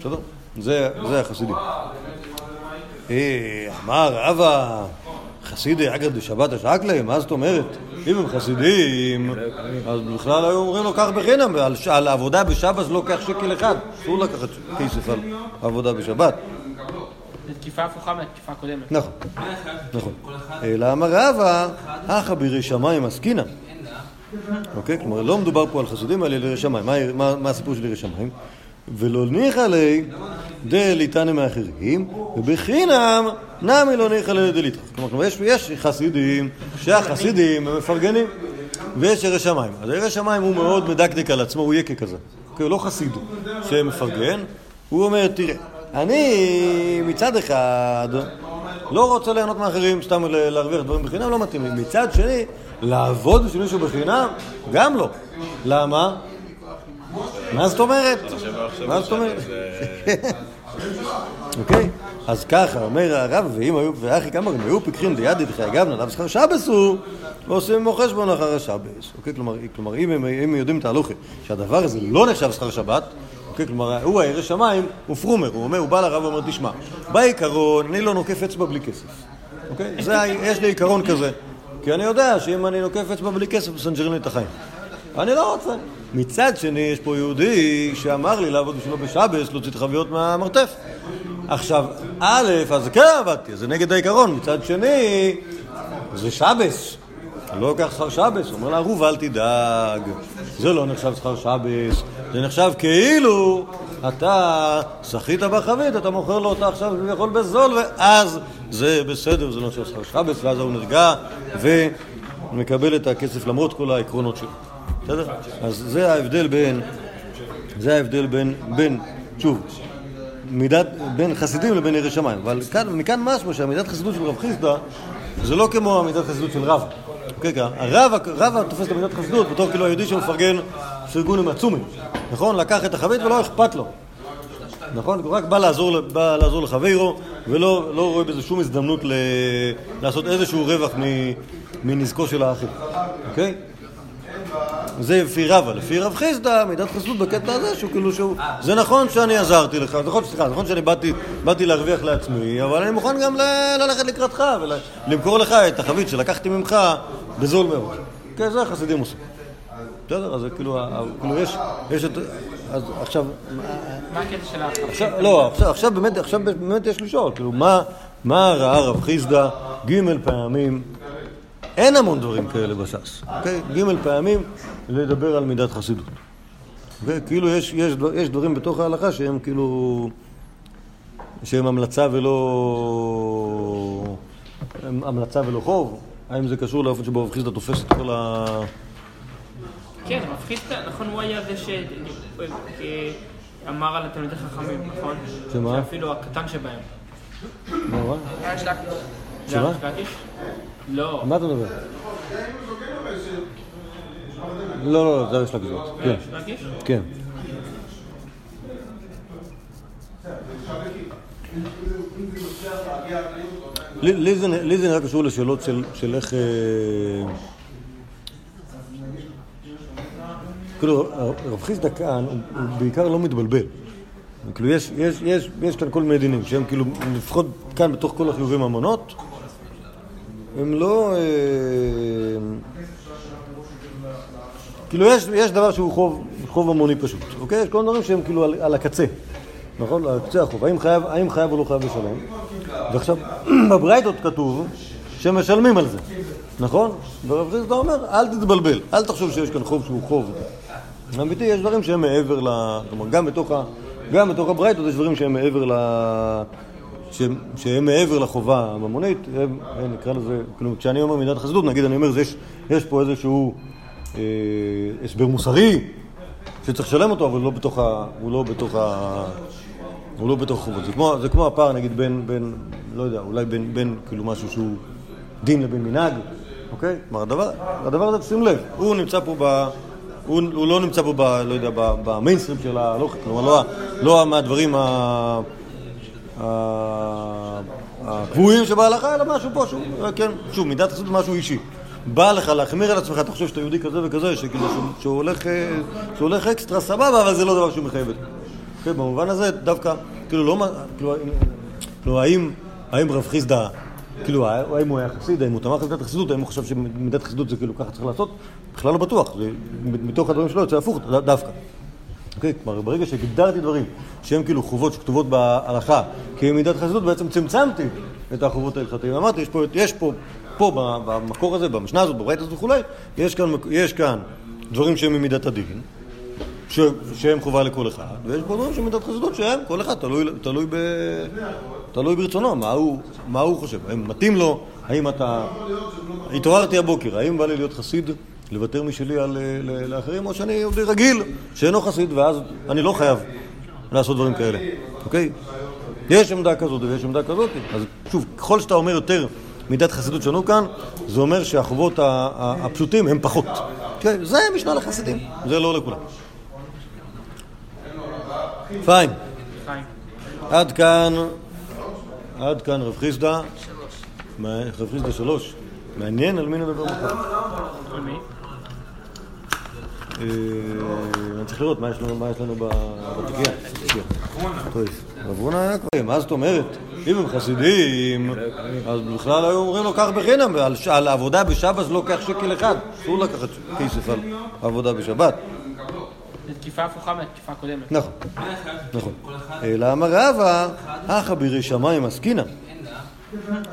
בסדר? זה, החסידים. אה, אמר רבא, חסידי אגרא דשבת השקלה, מה זאת אומרת? אם הם חסידים, אז בכלל היו אומרים לו קח בחינם, על עבודה בשבת לא קח שקל אחד, אסור לקחת כסף על עבודה בשבת. תקיפה הפוכה מהתקיפה הקודמת. נכון, נכון. אלא אמר רבא, הכא בירי שמיים עסקינא. אוקיי? כלומר, לא מדובר פה על חסידים, אלא על ירי שמיים. מה- הסיפור של ירי שמיים? ולא ניחא ליה דליתנא מאחרים, ובחינם נמי לא ניחא ליה דליתרא. כלומר, יש, יש חסידים, שהחסידים הם מפרגנים, ויש ירי שמיים. אז ירי שמיים הוא מאוד מדקדק על עצמו, הוא יקה כזה. אוקיי, הוא לא חסיד שמפרגן, הוא אומר, תראה, אני מצד אחד לא רוצה ליהנות מאחרים, סתם להרוויח דברים בחינם, לא מתאים לי. מצד שני, לעבוד בשביל מישהו בחינם, גם לא. למה? מה זאת אומרת? מה זאת אומרת? [LAUGHS] אוקיי? אז ככה, אומר הרב, ואם היו, ואחי כמה, אם היו פיקחים דידי דחי אגב נדב שכר שבס הוא, ועושים עמו חשבון אחר השבס. אוקיי? כלומר, אם הם יודעים את ההלוכה, שהדבר הזה לא נחשב שכר שבת, אוקיי? כלומר, הוא הירא שמיים, הוא פרומר, הוא אומר, הוא בא לרב ואומר, תשמע, בעיקרון, אני לא נוקף אצבע בלי כסף. אוקיי? זה, יש לי עיקרון כזה. כי אני יודע שאם אני נוקף אצבע בלי כסף, מסנג'רים לי את החיים. אני לא רוצה. מצד שני, יש פה יהודי שאמר לי לעבוד בשבילו בשבס, להוציא את החביות מהמרתף. עכשיו, א', אז כן עבדתי, זה נגד העיקרון. מצד שני, זה שבס. לא לוקח שכר שבס. אומר לערוב, אל תדאג. זה לא נחשב שכר שבס. זה נחשב כאילו אתה שחית בחבית, אתה מוכר לו אותה עכשיו כביכול בזול, ואז זה בסדר, זה לא נחשב שכר שבס, ואז הוא נרגע ומקבל את הכסף למרות כל העקרונות שלו. בסדר? אז זה ההבדל בין, זה ההבדל בין, בין, שוב, מידת, בין חסידים לבין ירי שמיים. אבל כאן, מכאן משמע שהמידת חסידות של רב חיסדא זה לא כמו המידת חסידות של. אוקיי, כי הרב, רבא תופס את המידת חסידות בתור כאילו היהודי שמפרגן פרגונים עצומים. נכון? לקח את החבית ולא אכפת לו. נכון? הוא רק בא לעזור, בא לעזור לחברו ולא לא רואה בזה שום הזדמנות ל... לעשות איזשהו רווח. מנזקו של האחר. אוקיי? זה לפי רבא, לפי רב חיסדא, מידת חסידות בקטע הזה, שהוא כאילו שהוא... זה נכון שאני עזרתי לך, נכון, סליחה, נכון שאני באתי, באתי להרוויח לעצמי, אבל אני מוכן גם ל- ללכת לקראתך ולמכור לך את החבית שלקחתי ממך בזול מאוד. כן, זה החסידים עושים. בסדר? אז כאילו, כאילו יש, יש את... אז עכשיו, מה הקטע של ה... עכשיו, לא, עכשיו, באמת, עכשיו באמת יש לשאול, כאילו, מה, מה ראה רב חיסדא ג' פעמים, אין המון דברים כאלה בש"ס, אוקיי? ג' פעמים לדבר על מידת חסידות. אוקיי? כאילו יש, יש, דבר- יש דברים בתוך ההלכה שהם כאילו, שהם המלצה ולא, המלצה ולא חוב. האם זה קשור לאופן שבו רב חיסדא תופס את כל ה... כן, רב חיסדא, נכון, הוא היה זה שאמר על התלמידי חכמים, נכון? שמה? שאפילו הקטן שבהם. מה. זה שמה? לא. מה אתה מדבר? לא, לא, לא, זה יש לה גזרות. כן? כן. לי- זה זה נראה קשור לשאלות של- של איך... אה, כאילו, רב חיסדא כאן, הוא בעיקר לא מתבלבל. כאילו, יש- יש- יש יש כאן כל מיני דינים, שהם כאילו, לפחות כאן בתוך כל החיובים המונות, הם לא... אה, כאילו יש, יש דבר שהוא חוב, חוב המוני פשוט, אוקיי? יש כל מיני דברים שהם כאילו על, על הקצה, נכון? על קצה החוב. האם חייב, האם חייב או לא חייב לשלם? ועכשיו, [CLEARS THROAT] בברייתות כתוב שמשלמים על זה, נכון? ורב חיסדא אומר, אל תתבלבל, אל תחשוב שיש כאן חוב שהוא חוב. אמיתי, יש דברים שהם מעבר ל... כלומר, גם בתוך, ה... גם בתוך הברייתות יש דברים שהם מעבר ל... שהם, שהם מעבר לחובה הממונית, הם, נקרא לזה, כאילו, כשאני אומר מידת חסידות, נגיד אני אומר, זה יש, יש פה איזשהו אה, הסבר מוסרי שצריך לשלם אותו, אבל לא בתוך ה... הוא לא בתוך ה... הוא לא בתוך החובות. זה כמו, זה כמו הפער, נגיד, בין, בין, לא יודע, אולי בין, בין כאילו משהו שהוא דין לבין מנהג, אוקיי? כלומר, הדבר, הדבר הזה, שים לב, הוא נמצא פה ב... הוא, הוא לא נמצא פה, ב, לא יודע, במיינסטרים של ההלוכה, כלומר, לא, לא מהדברים ה... הקבועים שבהלכה, אלא משהו פה שהוא, כן, שוב, מידת חסידות זה משהו אישי. בא לך להחמיר על עצמך, אתה חושב שאתה יהודי כזה וכזה, שכאילו, שהוא, הולך, אה, שהוא הולך אקסטרה סבבה, אבל זה לא דבר שהוא מחייב. כן, במובן הזה, דווקא, כאילו, לא, כאילו, כאילו האם, האם רב חיסדא, כאילו, האם הוא היה חסיד, האם הוא תמך במידת החסידות, האם הוא חשב שמידת חסידות זה כאילו ככה צריך לעשות? בכלל לא בטוח, זה, מתוך הדברים שלו יוצא הפוך דווקא. אוקיי? כלומר, ברגע שהגדרתי דברים שהם כאילו חובות שכתובות בהלכה כמידת חסידות, בעצם צמצמתי את החובות ההלכתיים. אמרתי, יש פה, יש פה, פה במקור הזה, במשנה הזאת, בברית הזאת וכולי, יש כאן, יש כאן דברים שהם ממידת הדין, ש, שהם חובה לכל אחד, ויש פה דברים שהם מידת חסידות שהם, כל אחד תלוי, תלוי, ב, תלוי ברצונו, מה הוא, מה הוא חושב, האם מתאים לו, האם אתה... התעוררתי הבוקר, האם בא לי להיות חסיד, לוותר משלי על, ל- לאחרים, או שאני יהודי רגיל, שאינו חסיד, ואז אני לא חייב לעשות דברים כאלה, אוקיי? יש עמדה כזאת ויש עמדה כזאת, אז שוב, ככל שאתה אומר יותר מידת חסידות שלנו כאן, זה אומר שהחובות הפשוטים הם פחות. כן, זה משנה לחסידים, זה לא לכולם. פיין. עד כאן, עד כאן רב חיסדא. רב חיסדא שלוש. מעניין על מי נדבר מחר. אה, אני צריך לראות מה יש לנו, מה יש לנו ב- בתיקייה. שנייה. טוב, רב היה כבר, מה זאת אומרת? אם הם חסידים, אז בכלל היו אומרים לו קח בחינם, על עבודה בשבת לא קח שקל אחד. אסור לקחת כסף על עבודה בשבת. זו תקיפה הפוכה מהתקיפה הקודמת. נכון, נכון. אלא אמר רבא, אחא בירי שמיים עסקינא.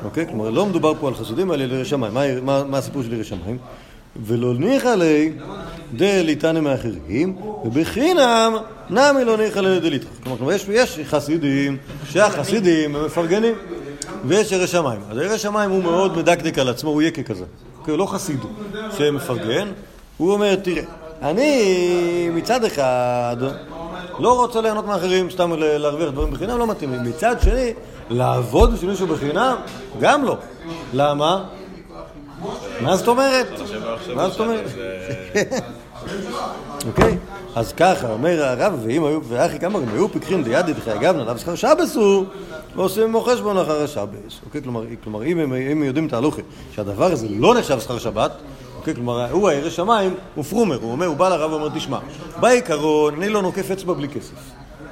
אוקיי? כלומר, לא מדובר פה על חסידים, אלא על ירי שמיים. מה- מה- מה הסיפור של ירי שמיים? ולא ניחא ליה דליתנא מאחרים, ובחינם נמי לא ניחא דליתרא. כלומר, יש, יש חסידים, שהחסידים הם מפרגנים, ויש ירי שמיים. אז ירי שמיים הוא מאוד מדקדק על עצמו, הוא יקה כזה. הוא לא חסיד שמפרגן, הוא אומר, תראה, אני מצד אחד לא רוצה ליהנות מאחרים, סתם להרוויח דברים בחינם, לא מתאים לי. מצד שני, לעבוד בשביל מישהו בחינם, גם לא. למה? מה זאת אומרת? מה זאת אומרת? [LAUGHS] אוקיי? אז ככה, אומר הרב, ואם היו, ואחי כמה, אם היו פיקחים ליד דחי אגב נדב שכר שבס הוא, ועושים עמו חשבון אחר השבס. אוקיי? כלומר, אם הם, יודעים את ההלוכה, שהדבר הזה לא נחשב שכר שבת, אוקיי? כלומר, הוא הירא שמיים, הוא פרומר, הוא אומר, הוא בא לרב ואומר, תשמע, בעיקרון, אני לא נוקף אצבע בלי כסף.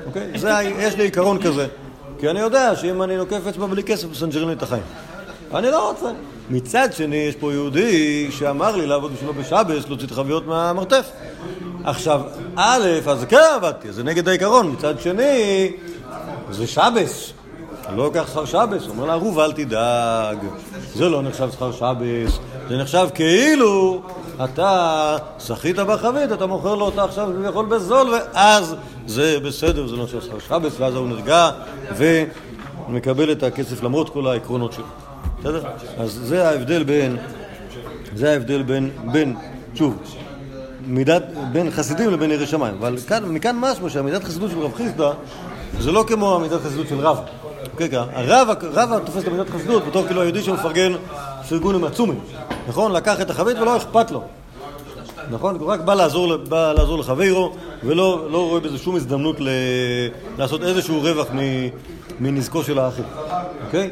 אוקיי? יש לי עיקרון כזה. כי אני יודע שאם אני נוקף אצבע בלי כסף, מסנג'רים לי את החיים. אני לא רוצה. מצד שני, יש פה יהודי שאמר לי לעבוד בשבילו בשבס, להוציא את החביות מהמרתף. עכשיו, א', אז כן עבדתי, זה נגד העיקרון. מצד שני, זה שבס. אני לא לוקח שכר שבס. אומר לה, ערוב, אל תדאג. זה לא נחשב שכר שבס. זה נחשב כאילו אתה שחית בחבית, אתה מוכר לו אותה עכשיו כביכול בזול, ואז זה בסדר, זה לא נחשב שכר שבס, ואז הוא נרגע ומקבל את הכסף למרות כל העקרונות שלו. בסדר? אז זה ההבדל בין, זה ההבדל בין, בין, שוב, מידת, בין חסידים לבין ירא שמיים. אבל כאן, מכאן משמע שהמידת חסידות של רב חיסדא זה לא כמו המידת חסידות של רבא. אוקיי, כי הרב, רבא תופס את המידת חסידות בתור כאילו היהודי שמפרגן פרגונים עצומים. נכון? לקח את החבית ולא אכפת לו. נכון? הוא רק בא לעזור, בא לעזור לחברו ולא לא רואה בזה שום הזדמנות ל... לעשות איזשהו רווח. מנזקו של האחר. אוקיי?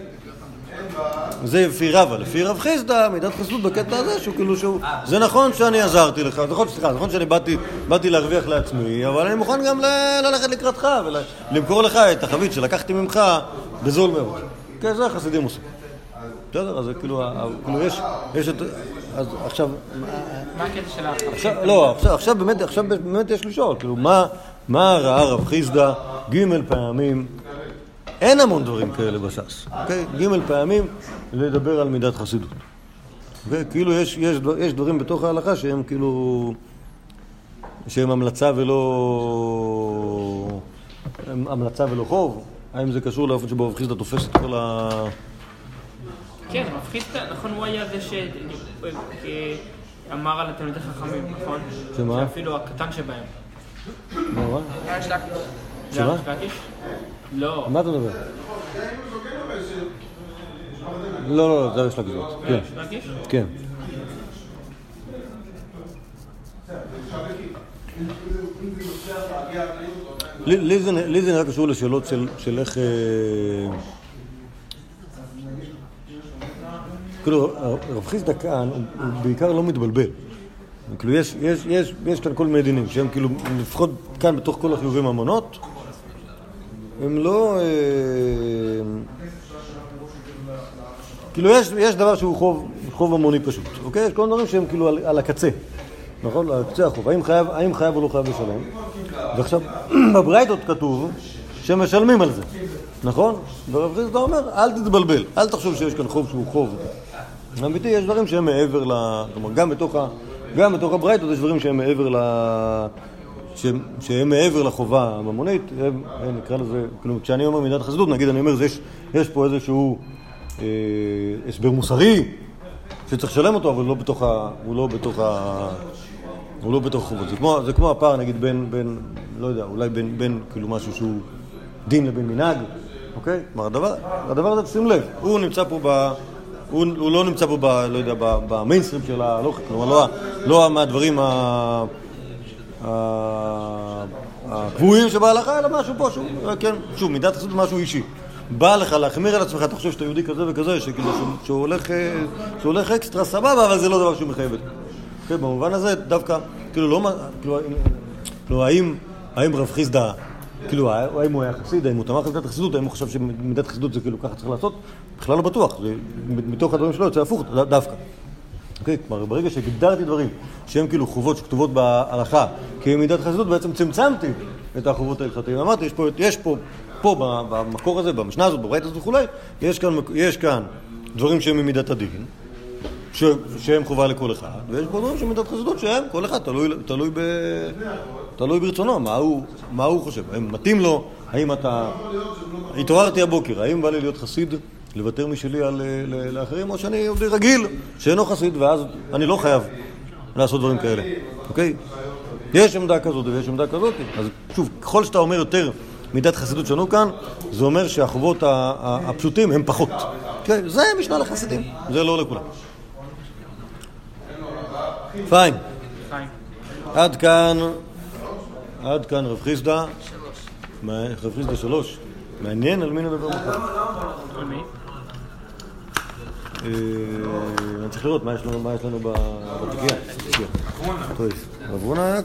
זה לפי רבא, לפי רב חיסדא, מידת חסידות בקטע הזה, שהוא כאילו שהוא... זה נכון שאני עזרתי לך, נכון, סליחה, נכון שאני באתי, באתי להרוויח לעצמי, אבל אני מוכן גם ללכת לקראתך ולמכור לך את החבית שלקחתי ממך בזול מאוד. כן, זה החסידים עושים. בסדר? אז זה כאילו, כאילו יש, יש את... אז עכשיו, מה הקטע של ה... עכשיו, לא, עכשיו, עכשיו באמת, עכשיו באמת יש לשאול, כאילו, מה, מה ראה רב חיסדא ג' פעמים, אין המון דברים כאלה בש"ס, אוקיי? ג' פעמים לדבר על מידת חסידות. אוקיי? כאילו יש, יש, יש דברים בתוך ההלכה שהם כאילו, שהם המלצה ולא, הם המלצה ולא חוב, האם זה קשור לאופן שבו רב חיסדא תופס את כל ה... כן, רב חיסדא, נכון, הוא היה זה שאמר על התלמידי חכמים, נכון? שמה? שאפילו הקטן שבהם. מה, שמה? לא. על מה אתה מדבר? לא, לא, לא, זה יש לקיש. כן, ריש לקיש? כן. לי- זה נראה קשור לשאלות של- איך... אה, כאילו, רב חיסדא כאן, הוא בעיקר לא מתבלבל. כאילו, יש כאן כל מיני דינים, שהם כאילו, לפחות כאן בתוך כל החיובים המונות, הם לא... אה, כאילו יש, יש דבר שהוא חוב, חוב המוני פשוט, אוקיי? יש כל מיני דברים שהם כאילו על, על הקצה, נכון? על קצה החוב. האם חייב, האם חייב או לא חייב לשלם? ועכשיו, [CLEARS THROAT] בברייתות כתוב שמשלמים על זה, נכון? ורב חיסדא אומר, אל תתבלבל, אל תחשוב שיש כאן חוב שהוא חוב. אמיתי, יש דברים שהם מעבר ל... כלומר, גם בתוך, ה... גם בתוך הברייתות יש דברים שהם מעבר ל... שהם, מעבר לחובה הממונית, הם, הם נקרא לזה, כאילו, כשאני אומר מידת חסידות, נגיד אני אומר, יש, יש פה איזשהו אה, הסבר מוסרי שצריך לשלם אותו, אבל לא בתוך ה... הוא לא בתוך ה... הוא לא בתוך החובות. זה כמו, זה כמו הפער, נגיד, בין, בין, לא יודע, אולי בין, בין כאילו משהו שהוא דין לבין מנהג, אוקיי? כלומר, הדבר, הדבר הזה, שים לב, הוא נמצא פה ב... הוא, הוא לא נמצא פה, ב, לא יודע, במיינסטרים של ההלוכה, כלומר, לא, לא מהדברים ה... הקבועים שבהלכה, אלא משהו פה שהוא, כן, שוב, מידת חסות זה משהו אישי. בא לך להחמיר על עצמך, אתה חושב שאתה יהודי כזה וכזה, שכאילו, שהוא, הולך, אה, שהוא הולך אקסטרה סבבה, אבל זה לא דבר שהוא מחייב. כן, במובן הזה, דווקא, כאילו, לא, כאילו, כאילו האם, האם רב חיסדא, כאילו, האם הוא היה חסיד, האם הוא תמך במידת חסידות, האם הוא חשב שמידת חסידות זה כאילו ככה צריך לעשות? בכלל לא בטוח, זה, מתוך הדברים שלו יוצא הפוך דווקא. אוקיי? כלומר, ברגע שהגדרתי דברים שהם כאילו חובות שכתובות בהלכה כמידת חסידות, בעצם צמצמתי את החובות ההלכתיים. אמרתי, יש פה, יש פה, פה במקור הזה, במשנה הזאת, בברית הזאת וכולי, יש כאן, יש כאן דברים שהם ממידת הדין, ש, שהם חובה לכל אחד, ויש פה דברים שהם מידת חסידות שהם, כל אחד תלוי, תלוי, ב, תלוי ברצונו, מה הוא, מה הוא חושב, האם מתאים לו, האם אתה... התעוררתי הבוקר, האם בא לי להיות חסיד, לוותר משלי על, אה, לאחרים, או שאני יהודי רגיל, שאינו חסיד, ואז אני לא חייב לעשות דברים כאלה, אוקיי? יש עמדה כזאת ויש עמדה כזאת, אז שוב, ככל שאתה אומר יותר מידת חסידות שלנו כאן, זה אומר שהחובות הפשוטים הם פחות. כן, זה משנה לחסידים, זה לא לכולם. פיין. עד כאן, עד כאן רב חיסדא. רב חיסדא שלוש. מעניין על מי נדבר מחר. אה, אני צריך לראות מה יש לנו. טוב, רב רונה היה.